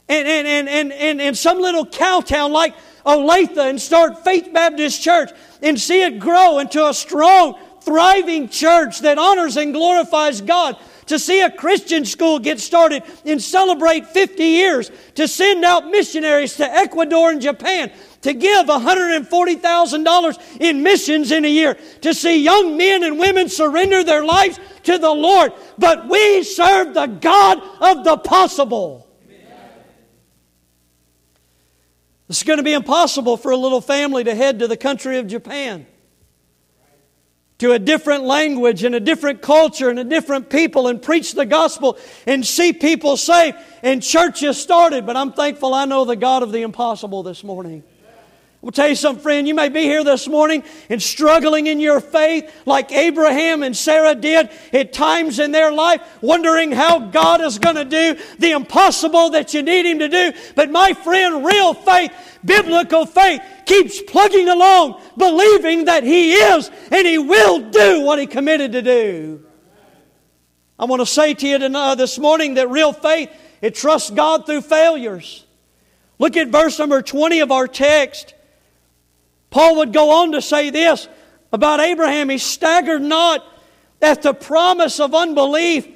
And, and, and, and, and, and some little cow town like Olathe and start Faith Baptist Church and see it grow into a strong, thriving church that honors and glorifies God to see a Christian school get started and celebrate 50 years, to send out missionaries to Ecuador and Japan, to give $140,000 in missions in a year, to see young men and women surrender their lives to the Lord. But we serve the God of the possible. It's going to be impossible for a little family to head to the country of Japan to a different language and a different culture and a different people and preach the gospel and see people saved and churches started. But I'm thankful I know the God of the impossible this morning. I'll tell you something, friend. You may be here this morning and struggling in your faith like Abraham and Sarah did at times in their life, wondering how God is going to do the impossible that you need Him to do. But my friend, real faith, biblical faith, keeps plugging along, believing that He is and He will do what He committed to do. I want to say to you tonight, uh, this morning that real faith, it trusts God through failures. Look at verse number 20 of our text. Paul would go on to say this about Abraham. He staggered not at the promise of unbelief,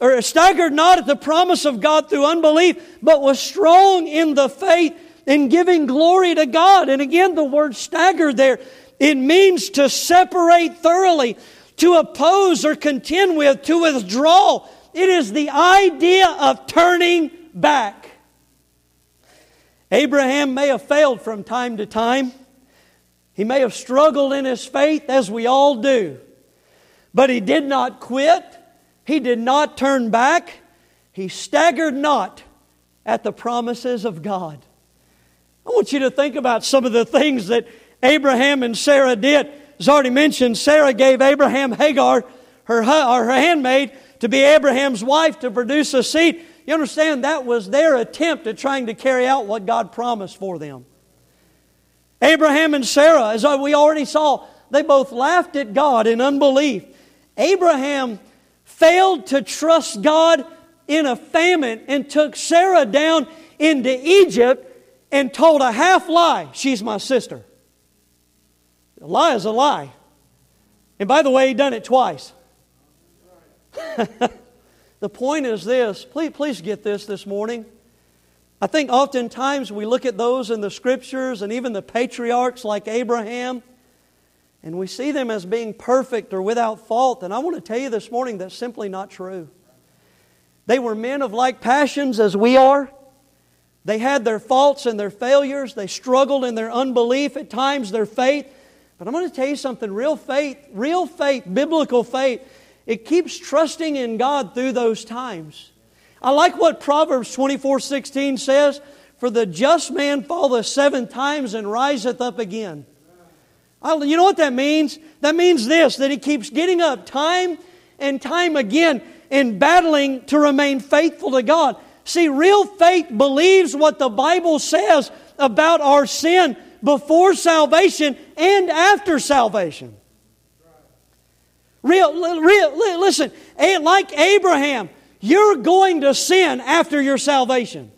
or staggered not at the promise of God through unbelief, but was strong in the faith in giving glory to God. And again, the word staggered there, it means to separate thoroughly, to oppose or contend with, to withdraw. It is the idea of turning back. Abraham may have failed from time to time. He may have struggled in his faith, as we all do, but he did not quit. He did not turn back. He staggered not at the promises of God. I want you to think about some of the things that Abraham and Sarah did. As already mentioned, Sarah gave Abraham Hagar, her, her handmaid, to be Abraham's wife to produce a seed. You understand that was their attempt at trying to carry out what God promised for them. Abraham and Sarah, as we already saw, they both laughed at God in unbelief. Abraham failed to trust God in a famine and took Sarah down into Egypt and told a half lie she's my sister. A lie is a lie. And by the way, he done it twice. *laughs* the point is this please, please get this this morning. I think oftentimes we look at those in the scriptures and even the patriarchs like Abraham, and we see them as being perfect or without fault. And I want to tell you this morning that's simply not true. They were men of like passions as we are. They had their faults and their failures. They struggled in their unbelief, at times their faith. But I'm going to tell you something real faith, real faith, biblical faith, it keeps trusting in God through those times. I like what Proverbs 24 16 says For the just man falleth seven times and riseth up again. I, you know what that means? That means this that he keeps getting up time and time again in battling to remain faithful to God. See, real faith believes what the Bible says about our sin before salvation and after salvation. Real, real, listen, eh, like Abraham, you're going to sin after your salvation.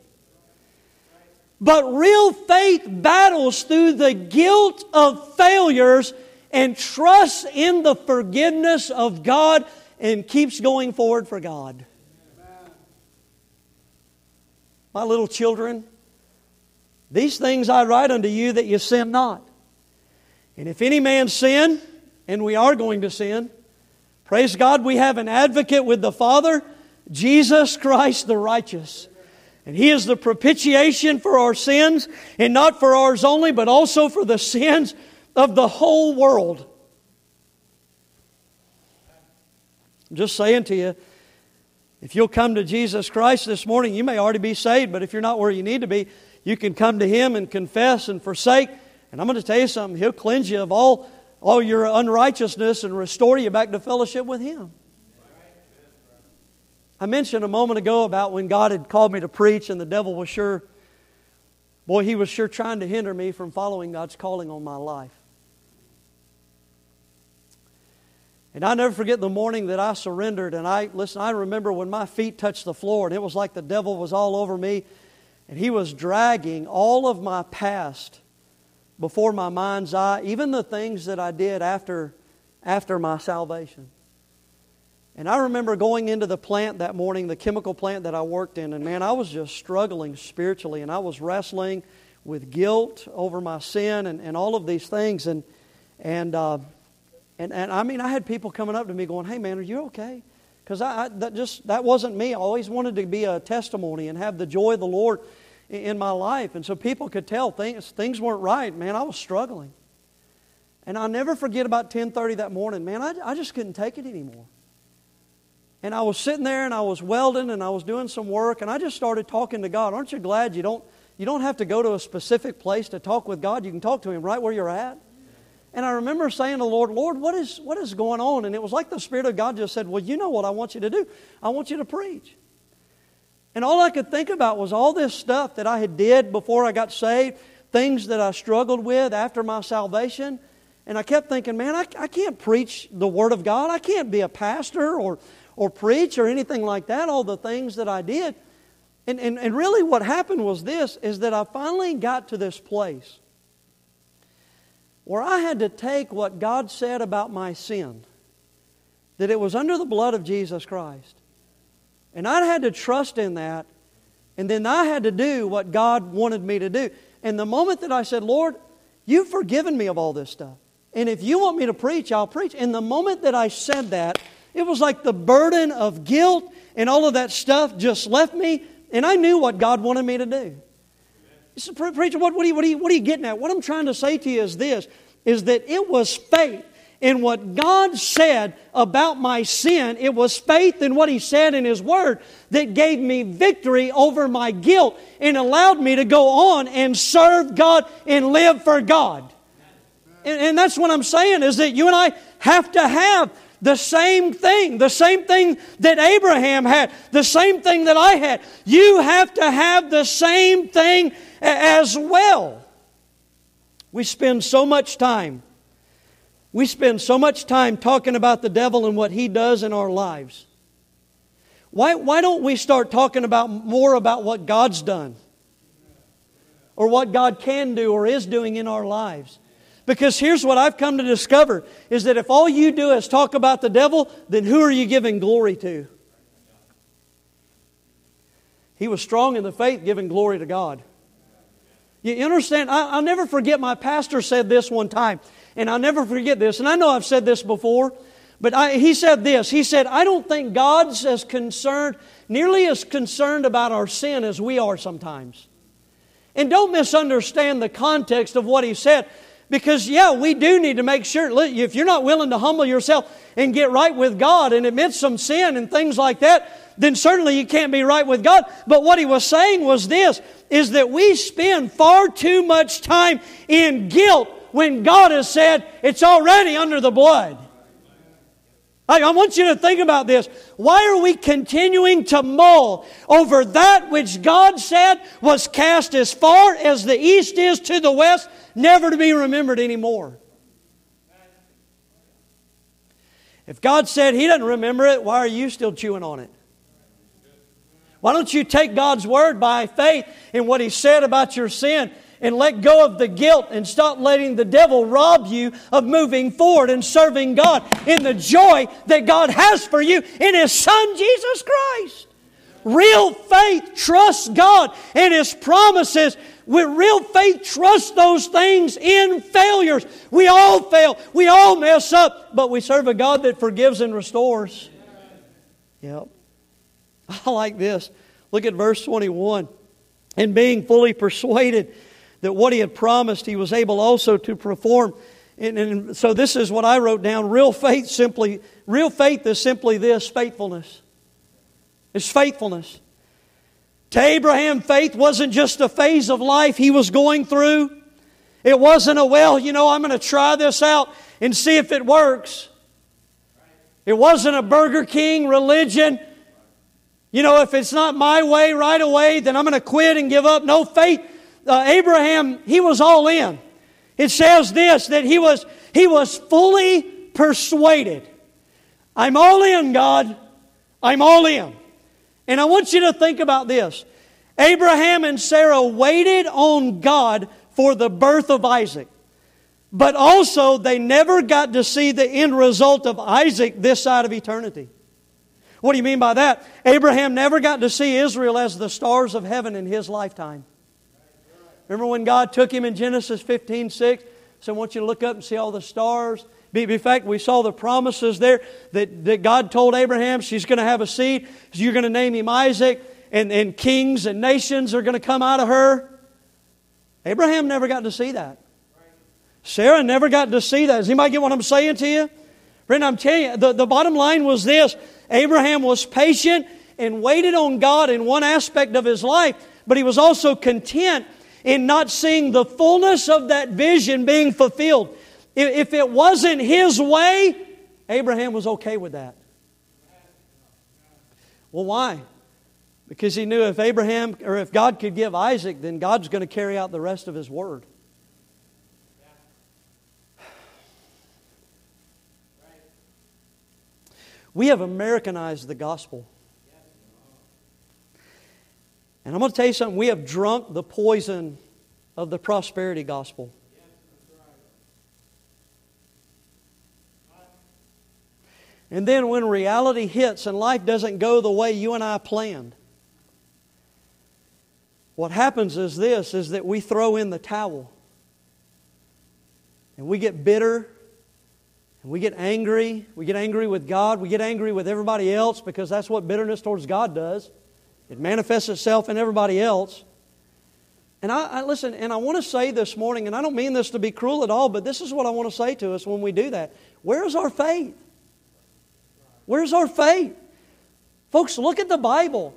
But real faith battles through the guilt of failures and trusts in the forgiveness of God and keeps going forward for God. My little children, these things I write unto you that you sin not. And if any man sin, and we are going to sin, praise God, we have an advocate with the Father, Jesus Christ the righteous. And He is the propitiation for our sins, and not for ours only, but also for the sins of the whole world. I'm just saying to you, if you'll come to Jesus Christ this morning, you may already be saved, but if you're not where you need to be, you can come to Him and confess and forsake. And I'm going to tell you something, He'll cleanse you of all, all your unrighteousness and restore you back to fellowship with Him. I mentioned a moment ago about when God had called me to preach, and the devil was sure, boy, he was sure trying to hinder me from following God's calling on my life. And I never forget the morning that I surrendered. And I, listen, I remember when my feet touched the floor, and it was like the devil was all over me, and he was dragging all of my past before my mind's eye, even the things that I did after, after my salvation. And I remember going into the plant that morning, the chemical plant that I worked in, and man, I was just struggling spiritually, and I was wrestling with guilt over my sin and, and all of these things. And, and, uh, and, and I mean, I had people coming up to me going, hey, man, are you okay? Because I, I, that just that wasn't me. I always wanted to be a testimony and have the joy of the Lord in, in my life. And so people could tell things, things weren't right. Man, I was struggling. And I'll never forget about 10.30 that morning. Man, I, I just couldn't take it anymore. And I was sitting there and I was welding and I was doing some work and I just started talking to God. Aren't you glad you don't, you don't have to go to a specific place to talk with God? You can talk to Him right where you're at. And I remember saying to the Lord, Lord, what is, what is going on? And it was like the Spirit of God just said, Well, you know what I want you to do. I want you to preach. And all I could think about was all this stuff that I had did before I got saved, things that I struggled with after my salvation. And I kept thinking, man, I, I can't preach the Word of God. I can't be a pastor or or preach or anything like that, all the things that I did. And, and, and really what happened was this, is that I finally got to this place where I had to take what God said about my sin, that it was under the blood of Jesus Christ. And I had to trust in that, and then I had to do what God wanted me to do. And the moment that I said, Lord, you've forgiven me of all this stuff. And if you want me to preach, I'll preach. And the moment that I said that, it was like the burden of guilt and all of that stuff just left me, and I knew what God wanted me to do. said, Preacher, what, what, are you, what, are you, what are you getting at? What I'm trying to say to you is this is that it was faith in what God said about my sin. It was faith in what He said in His Word that gave me victory over my guilt and allowed me to go on and serve God and live for God. And, and that's what I'm saying is that you and I have to have the same thing, the same thing that Abraham had, the same thing that I had. You have to have the same thing as well. We spend so much time, we spend so much time talking about the devil and what he does in our lives. Why, why don't we start talking about more about what God's done? Or what God can do or is doing in our lives? Because here's what I've come to discover is that if all you do is talk about the devil, then who are you giving glory to? He was strong in the faith, giving glory to God. You understand? I, will never forget my pastor said this one time, and I'll never forget this. And I know I've said this before, but I, he said this. He said, I don't think God's as concerned, nearly as concerned about our sin as we are sometimes. And don't misunderstand the context of what he said. Because, yeah, we do need to make sure, if you're not willing to humble yourself and get right with God and admit some sin and things like that, then certainly you can't be right with God. But what he was saying was this, is that we spend far too much time in guilt when God has said it's already under the blood. I, want you to think about this. Why are we continuing to mull over that which God said was cast as far as the east is to the west? Never to be remembered anymore. If God said He doesn't remember it, why are you still chewing on it? Why don't you take God's word by faith in what He said about your sin and let go of the guilt and stop letting the devil rob you of moving forward and serving God in the joy that God has for you in His Son, Jesus Christ? Real faith trusts God and His promises with real faith trust those things in failures. We all fail. We all mess up, but we serve a God that forgives and restores. Yep. I like this. Look at verse 21. And being fully persuaded that what he had promised, he was able also to perform. And, and, so this is what I wrote down. Real faith simply, real faith is simply this faithfulness. It's faithfulness. To Abraham, faith wasn't just a phase of life he was going through. It wasn't a, well, you know, I'm going to try this out and see if it works. It wasn't a Burger King religion. You know, if it's not my way right away, then I'm going to quit and give up. No faith. Uh, Abraham, he was all in. It says this that he was he was fully persuaded. I'm all in, God. I'm all in. And I want you to think about this. Abraham and Sarah waited on God for the birth of Isaac. But also, they never got to see the end result of Isaac this side of eternity. What do you mean by that? Abraham never got to see Israel as the stars of heaven in his lifetime. Remember when God took him in Genesis 15 6? So I want you to look up and see all the stars. In fact, we saw the promises there that, that God told Abraham she's going to have a seed. You're going to name him Isaac, and, and kings and nations are going to come out of her. Abraham never got to see that. Sarah never got to see that. Does anybody get what I'm saying to you? Friend, I'm telling you, the, the bottom line was this Abraham was patient and waited on God in one aspect of his life, but he was also content in not seeing the fullness of that vision being fulfilled. If it wasn't his way, Abraham was okay with that. Well, why? Because he knew if Abraham or if God could give Isaac, then God's going to carry out the rest of his word. We have Americanized the gospel. And I'm going to tell you something. We have drunk the poison of the prosperity gospel. And then when reality hits and life doesn't go the way you and I planned, what happens is this is that we throw in the towel. And we get bitter and we get angry. We get angry with God. We get angry with everybody else because that's what bitterness towards God does. It manifests itself in everybody else. And I, I, listen, and I want to say this morning, and I don't mean this to be cruel at all, but this is what I want to say to us when we do that. Where's our faith? Where's our faith? Folks, look at the Bible.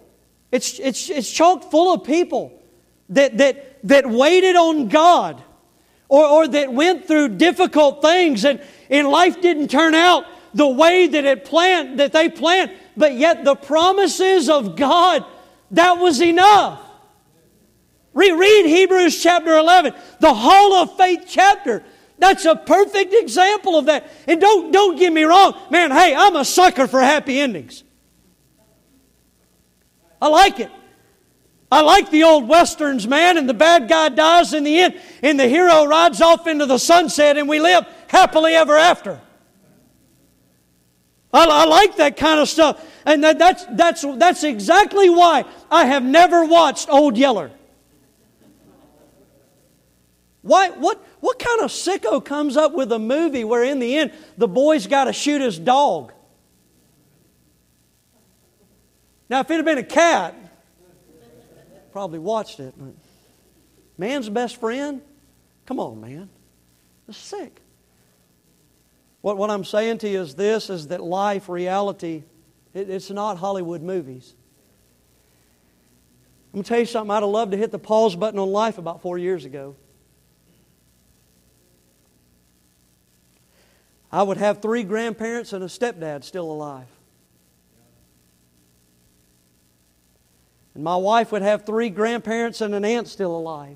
It's, it's, it's chock full of people that, that, that waited on God or, or that went through difficult things and, and life didn't turn out the way that it planned, that they planned, but yet the promises of God, that was enough. Reread Hebrews chapter 11, the Hall of Faith chapter. That's a perfect example of that. And don't, don't get me wrong, man, hey, I'm a sucker for happy endings. I like it. I like the old westerns, man, and the bad guy dies in the end, and the hero rides off into the sunset, and we live happily ever after. I, I like that kind of stuff. And that, that's, that's, that's exactly why I have never watched Old Yeller. Why, what, what kind of sicko comes up with a movie where in the end the boy's got to shoot his dog? Now, if it had been a cat, probably watched it. Man's best friend? Come on, man. It's sick. What, what I'm saying to you is this is that life, reality, it, it's not Hollywood movies. I'm going to tell you something. I'd have loved to hit the pause button on life about four years ago. I would have three grandparents and a stepdad still alive. And my wife would have three grandparents and an aunt still alive.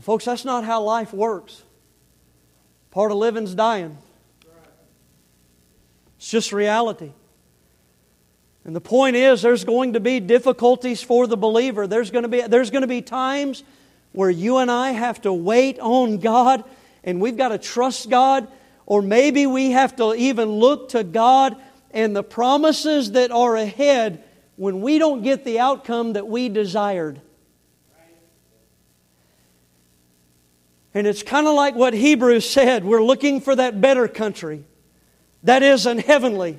Folks, that's not how life works. Part of living's dying. It's just reality. And the point is, there's going to be difficulties for the believer. There's going to be, there's going to be times where you and I have to wait on God and we've got to trust God, or maybe we have to even look to God and the promises that are ahead when we don't get the outcome that we desired. And it's kind of like what Hebrews said we're looking for that better country that is an heavenly,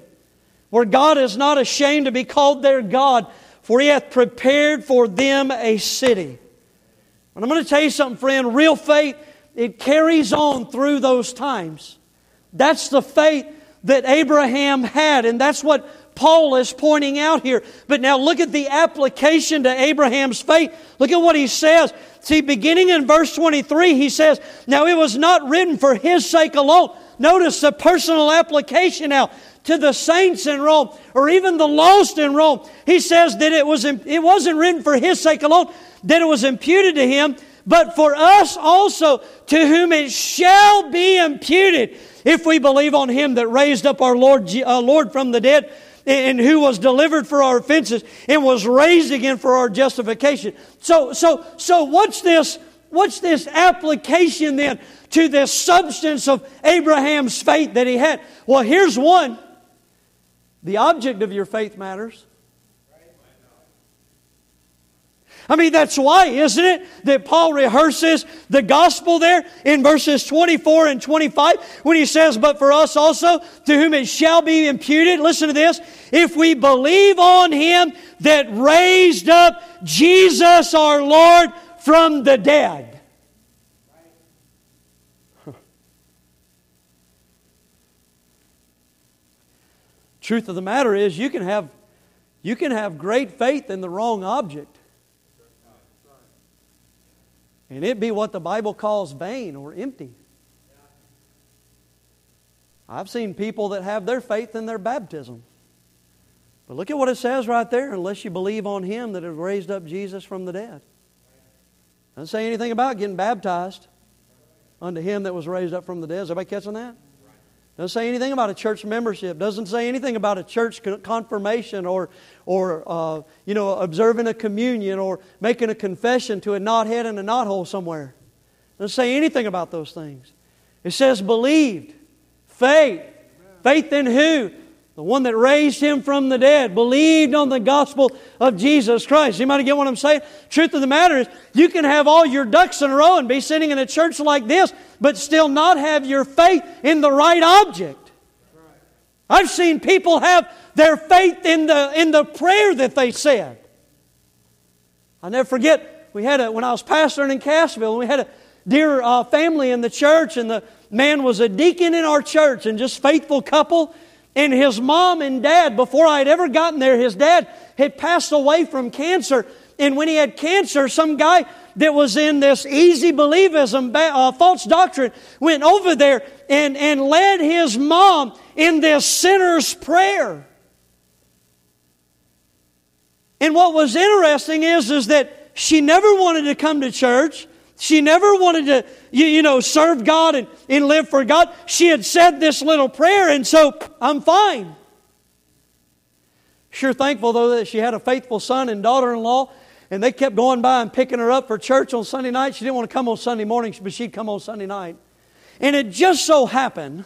where God is not ashamed to be called their God, for he hath prepared for them a city. And I'm going to tell you something, friend. Real faith, it carries on through those times. That's the faith that Abraham had, and that's what Paul is pointing out here. But now look at the application to Abraham's faith. Look at what he says. See, beginning in verse 23, he says, Now it was not written for his sake alone. Notice the personal application now to the saints in Rome or even the lost in Rome. He says that it, was, it wasn't written for his sake alone, that it was imputed to him, but for us also, to whom it shall be imputed if we believe on him that raised up our Lord, uh, Lord from the dead and who was delivered for our offenses and was raised again for our justification. So, so, so what's this, what's this application then to this substance of Abraham's faith that he had? Well, here's one. The object of your faith matters. I mean, that's why, isn't it, that Paul rehearses the gospel there in verses 24 and 25 when he says, But for us also, to whom it shall be imputed, listen to this, if we believe on him that raised up Jesus our Lord from the dead. Truth of the matter is, you can have, you can have great faith in the wrong object. And it be what the Bible calls vain or empty. I've seen people that have their faith in their baptism. But look at what it says right there unless you believe on Him that has raised up Jesus from the dead. Doesn't say anything about getting baptized unto Him that was raised up from the dead. Is everybody catching that? Doesn't say anything about a church membership. Doesn't say anything about a church confirmation or, or uh, you know, observing a communion or making a confession to a knothead in a knothole somewhere. Doesn't say anything about those things. It says believed, faith. Faith in who? The one that raised him from the dead, believed on the gospel of Jesus Christ. You might get what I'm saying? Truth of the matter is, you can have all your ducks in a row and be sitting in a church like this, but still not have your faith in the right object. I've seen people have their faith in the, in the prayer that they said. I'll never forget, we had a, when I was pastoring in Cassville, we had a dear uh, family in the church, and the man was a deacon in our church, and just faithful couple. And his mom and dad, before I had ever gotten there, his dad had passed away from cancer. And when he had cancer, some guy that was in this easy believism, uh, false doctrine, went over there and, and led his mom in this sinner's prayer. And what was interesting is, is that she never wanted to come to church. She never wanted to, you, you, know, serve God and, and live for God. She had said this little prayer, and so I'm fine. Sure thankful, though, that she had a faithful son and daughter in law, and they kept going by and picking her up for church on Sunday night. She didn't want to come on Sunday morning, but she'd come on Sunday night. And it just so happened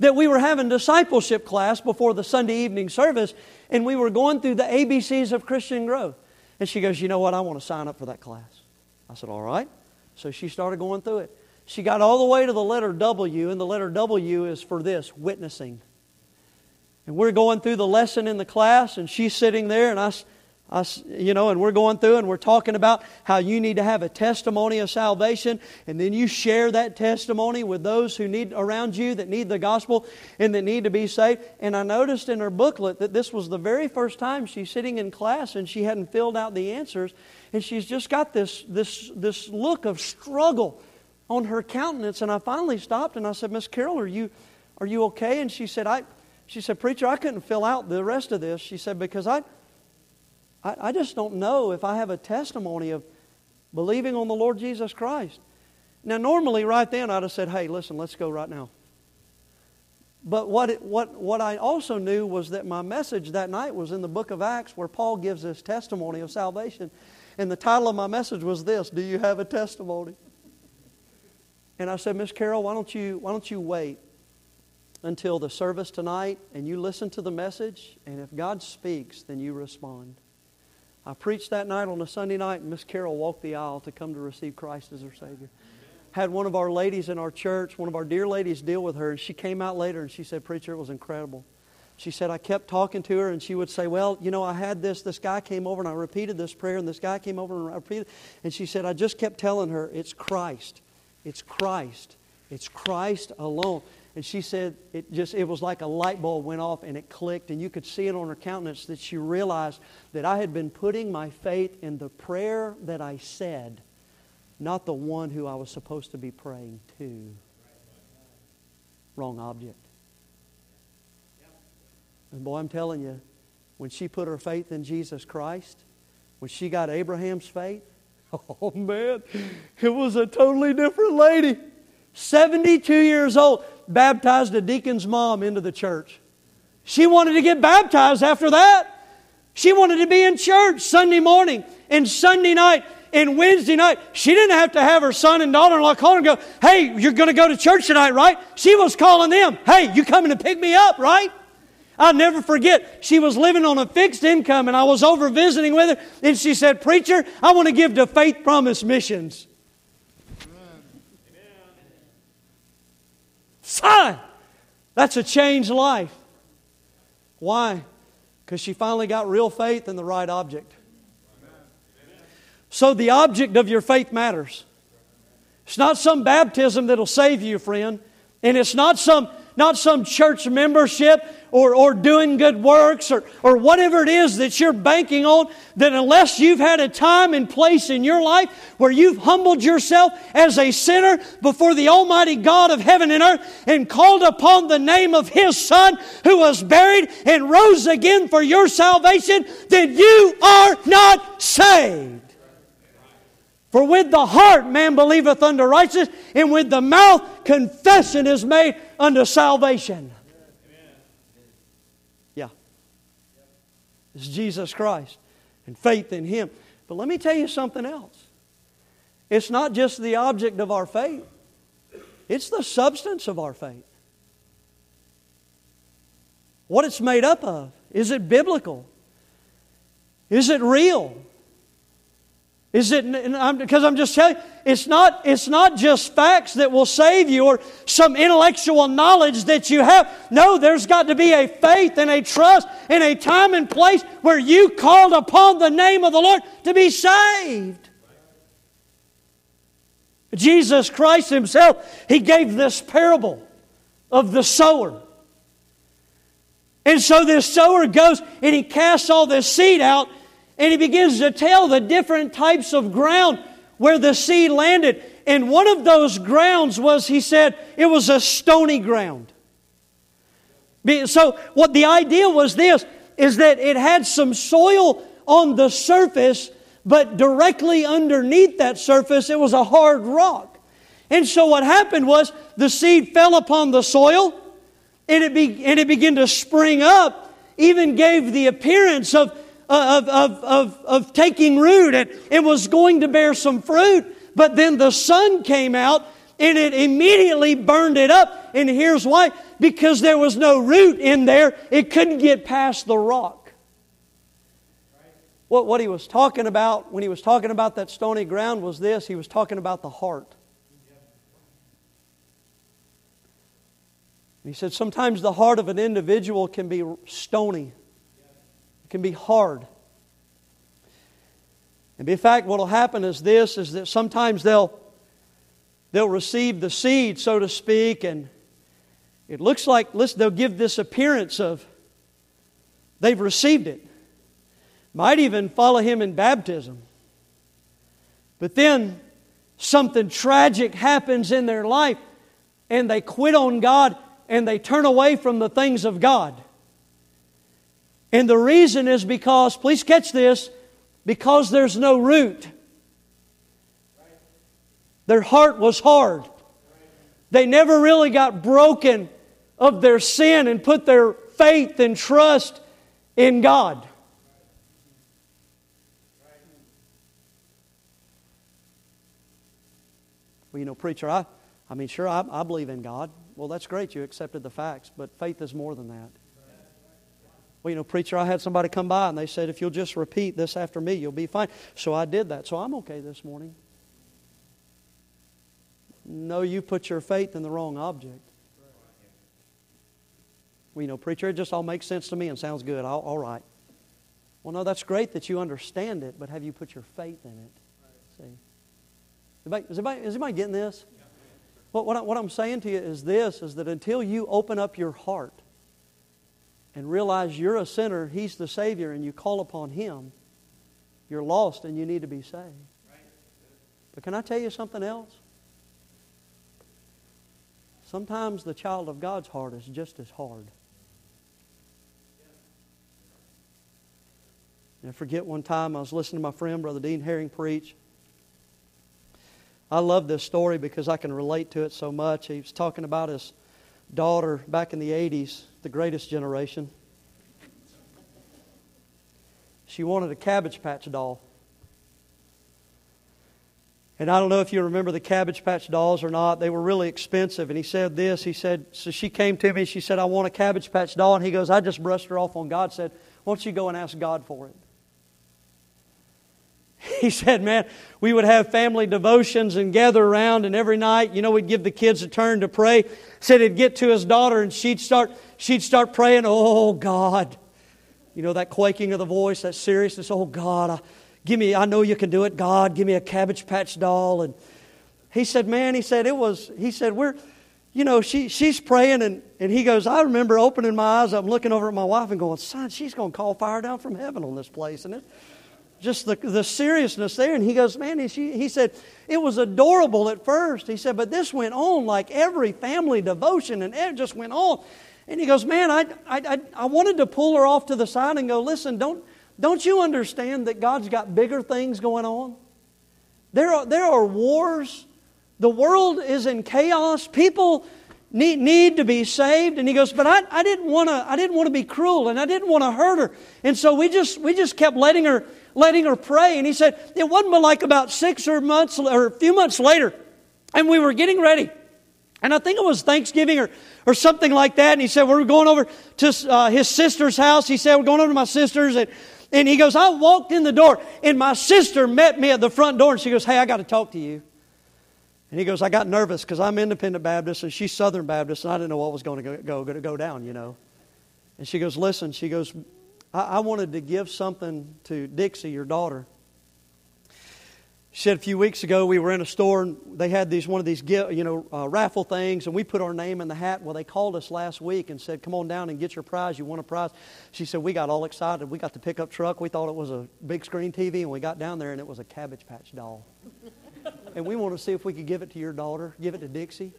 that we were having discipleship class before the Sunday evening service, and we were going through the ABCs of Christian growth. And she goes, You know what? I want to sign up for that class. I said, All right. So she started going through it. She got all the way to the letter W, and the letter W is for this witnessing. And we're going through the lesson in the class, and she's sitting there, and I, I, you know, and we're going through and we're talking about how you need to have a testimony of salvation, and then you share that testimony with those who need around you that need the gospel and that need to be saved. And I noticed in her booklet that this was the very first time she's sitting in class and she hadn't filled out the answers, and she's just got this this this look of struggle on her countenance. And I finally stopped and I said, Miss Carol, are you are you okay? And she said, I she said, Preacher, I couldn't fill out the rest of this. She said, because I I, I just don't know if I have a testimony of believing on the Lord Jesus Christ. Now, normally, right then, I'd have said, hey, listen, let's go right now. But what, it, what, what I also knew was that my message that night was in the book of Acts where Paul gives his testimony of salvation. And the title of my message was this Do you have a testimony? And I said, Miss Carol, why don't, you, why don't you wait until the service tonight and you listen to the message? And if God speaks, then you respond. I preached that night on a Sunday night, and Miss Carol walked the aisle to come to receive Christ as her Savior. had one of our ladies in our church, one of our dear ladies, deal with her, and she came out later and she said, Preacher, it was incredible. She said, I kept talking to her, and she would say, Well, you know, I had this. This guy came over, and I repeated this prayer, and this guy came over, and I repeated. And she said, I just kept telling her, It's Christ. It's Christ. It's Christ alone. And she said, it just, it was like a light bulb went off and it clicked, and you could see it on her countenance that she realized that I had been putting my faith in the prayer that I said not the one who I was supposed to be praying to. Wrong object. And boy, I'm telling you, when she put her faith in Jesus Christ, when she got Abraham's faith, *laughs* oh man, it was a totally different lady. 72 years old, baptized a deacon's mom into the church. She wanted to get baptized after that. She wanted to be in church Sunday morning and Sunday night and Wednesday night, she didn't have to have her son and daughter in law call her and go, Hey, you're going to go to church tonight, right? She was calling them, Hey, you coming to pick me up, right? I'll never forget, she was living on a fixed income and I was over visiting with her and she said, Preacher, I want to give to Faith Promise Missions. Son, that's a changed life. Why? Because she finally got real faith in the right object. So the object of your faith matters. It's not some baptism that'll save you, friend. And it's not some, not some church membership or, or doing good works or, or whatever it is that you're banking on, that unless you've had a time and place in your life where you've humbled yourself as a sinner before the Almighty God of heaven and earth and called upon the name of His Son who was buried and rose again for your salvation, then you are not saved. For with the heart man believeth unto righteousness, and with the mouth confession is made unto salvation. It's Jesus Christ and faith in Him. But let me tell you something else. It's not just the object of our faith, it's the substance of our faith. What it's made up of. Is it biblical? Is it real? Is it because I'm just telling you, it's not, it's not just facts that will save you or some intellectual knowledge that you have. No, there's got to be a faith and a trust and a time and place where you called upon the name of the Lord to be saved. Jesus Christ Himself, He gave this parable of the sower. And so this sower goes and he casts all this seed out and he begins to tell the different types of ground where the seed landed. And one of those grounds was, he said, it was a stony ground. So, what the idea was this is that it had some soil on the surface, but directly underneath that surface, it was a hard rock. And so, what happened was the seed fell upon the soil and it, be, and it began to spring up, even gave the appearance of of, of, of, of taking root and it was going to bear some fruit. But then the sun came out and it immediately burned it up. And here's why because there was no root in there, it couldn't get past the rock. What, what he was talking about when he was talking about that stony ground was this he was talking about the heart. He said sometimes the heart of an individual can be stony. Can be hard. And in fact, what will happen is this is that sometimes they'll they'll receive the seed, so to speak, and it looks like listen, they'll give this appearance of they've received it. Might even follow him in baptism. But then something tragic happens in their life and they quit on God and they turn away from the things of God. And the reason is because, please catch this, because there's no root. Their heart was hard. They never really got broken of their sin and put their faith and trust in God. Well, you know, preacher, I, I mean, sure, I, I believe in God. Well, that's great. You accepted the facts, but faith is more than that. Well, you know, preacher, I had somebody come by and they said, if you'll just repeat this after me, you'll be fine. So I did that. So I'm okay this morning. No, you put your faith in the wrong object. Well, you know, preacher, it just all makes sense to me and sounds good. All, all right. Well, no, that's great that you understand it, but have you put your faith in it? See? Everybody, is, everybody, is everybody getting this? What, what, I, what I'm saying to you is this, is that until you open up your heart and realize you're a sinner, He's the Savior, and you call upon Him, you're lost and you need to be saved. But can I tell you something else? Sometimes the child of God's heart is just as hard. I forget one time I was listening to my friend, Brother Dean Herring, preach. I love this story because I can relate to it so much. He was talking about his daughter back in the 80s, the greatest generation. She wanted a Cabbage Patch doll. And I don't know if you remember the Cabbage Patch dolls or not. They were really expensive. And he said this. He said, so she came to me. She said, I want a Cabbage Patch doll. And he goes, I just brushed her off on God. Said, why don't you go and ask God for it? *laughs* He said, man, we would have family devotions and gather around, and every night, you know, we'd give the kids a turn to pray. Said he'd get to his daughter, and she'd start, she'd start praying, oh, God. You know, that quaking of the voice, that seriousness, oh, God, I, give me, I know you can do it, God, give me a Cabbage Patch doll. And he said, man, he said, it was, he said, we're, you know, she, she's praying, and, and he goes, I remember opening my eyes, I'm looking over at my wife and going, son, she's going to call fire down from heaven on this place. And it, just the, the seriousness there. And he goes, Man, he, he said, it was adorable at first. He said, but this went on like every family devotion, and it just went on. And he goes, Man, I, I, I wanted to pull her off to the side and go, Listen, don't, don't you understand that God's got bigger things going on? There are, there are wars. The world is in chaos. People need, need to be saved. And he goes, But I, I didn't want to I didn't want to be cruel and I didn't want to hurt her. And so we just we just kept letting her letting her pray. And he said, it wasn't like about six or months or a few months later, and we were getting ready. And I think it was Thanksgiving or, or something like that. And he said, We're going over to uh, his sister's house. He said, We're going over to my sister's. And, and he goes, I walked in the door, and my sister met me at the front door. And she goes, Hey, I got to talk to you. And he goes, I got nervous because I'm Independent Baptist and she's Southern Baptist, and I didn't know what was going to go, go, go down, you know. And she goes, Listen, she goes, I, I wanted to give something to Dixie, your daughter. She said a few weeks ago we were in a store and they had these one of these you know uh, raffle things and we put our name in the hat. Well, they called us last week and said, "Come on down and get your prize. You won a prize." She said we got all excited. We got the pickup truck. We thought it was a big screen TV, and we got down there and it was a Cabbage Patch doll. *laughs* and we want to see if we could give it to your daughter, give it to Dixie.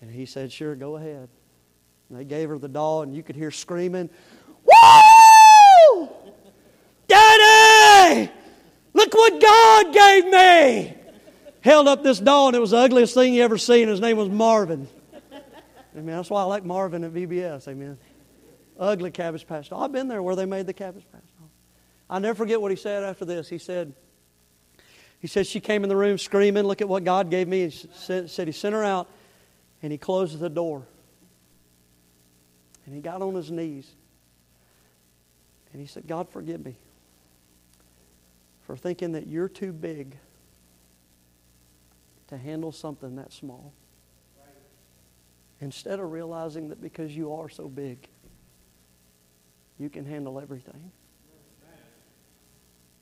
And he said, "Sure, go ahead." And they gave her the doll, and you could hear screaming, Woo! Daddy! Look what God gave me! Held up this doll, and it was the ugliest thing you ever seen. His name was Marvin. Amen. That's why I like Marvin at VBS. Amen. Ugly cabbage patch doll. I've been there where they made the cabbage patch doll. I'll never forget what he said after this. He said, he said she came in the room screaming, look at what God gave me. He said, said he sent her out, and he closed the door. And he got on his knees and he said, God, forgive me for thinking that you're too big to handle something that small. Instead of realizing that because you are so big, you can handle everything.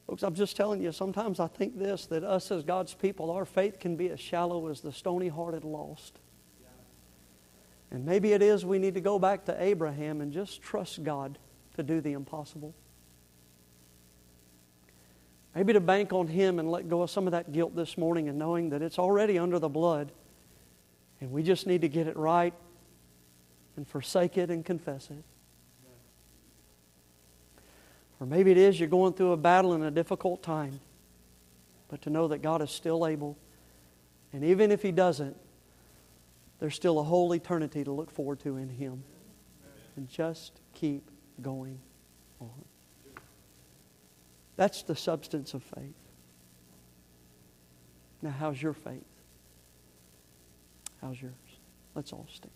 Folks, I'm just telling you, sometimes I think this that us as God's people, our faith can be as shallow as the stony hearted lost. And maybe it is we need to go back to Abraham and just trust God to do the impossible. Maybe to bank on Him and let go of some of that guilt this morning and knowing that it's already under the blood and we just need to get it right and forsake it and confess it. Or maybe it is you're going through a battle in a difficult time, but to know that God is still able. And even if He doesn't, there's still a whole eternity to look forward to in Him. And just keep going on. That's the substance of faith. Now, how's your faith? How's yours? Let's all stand.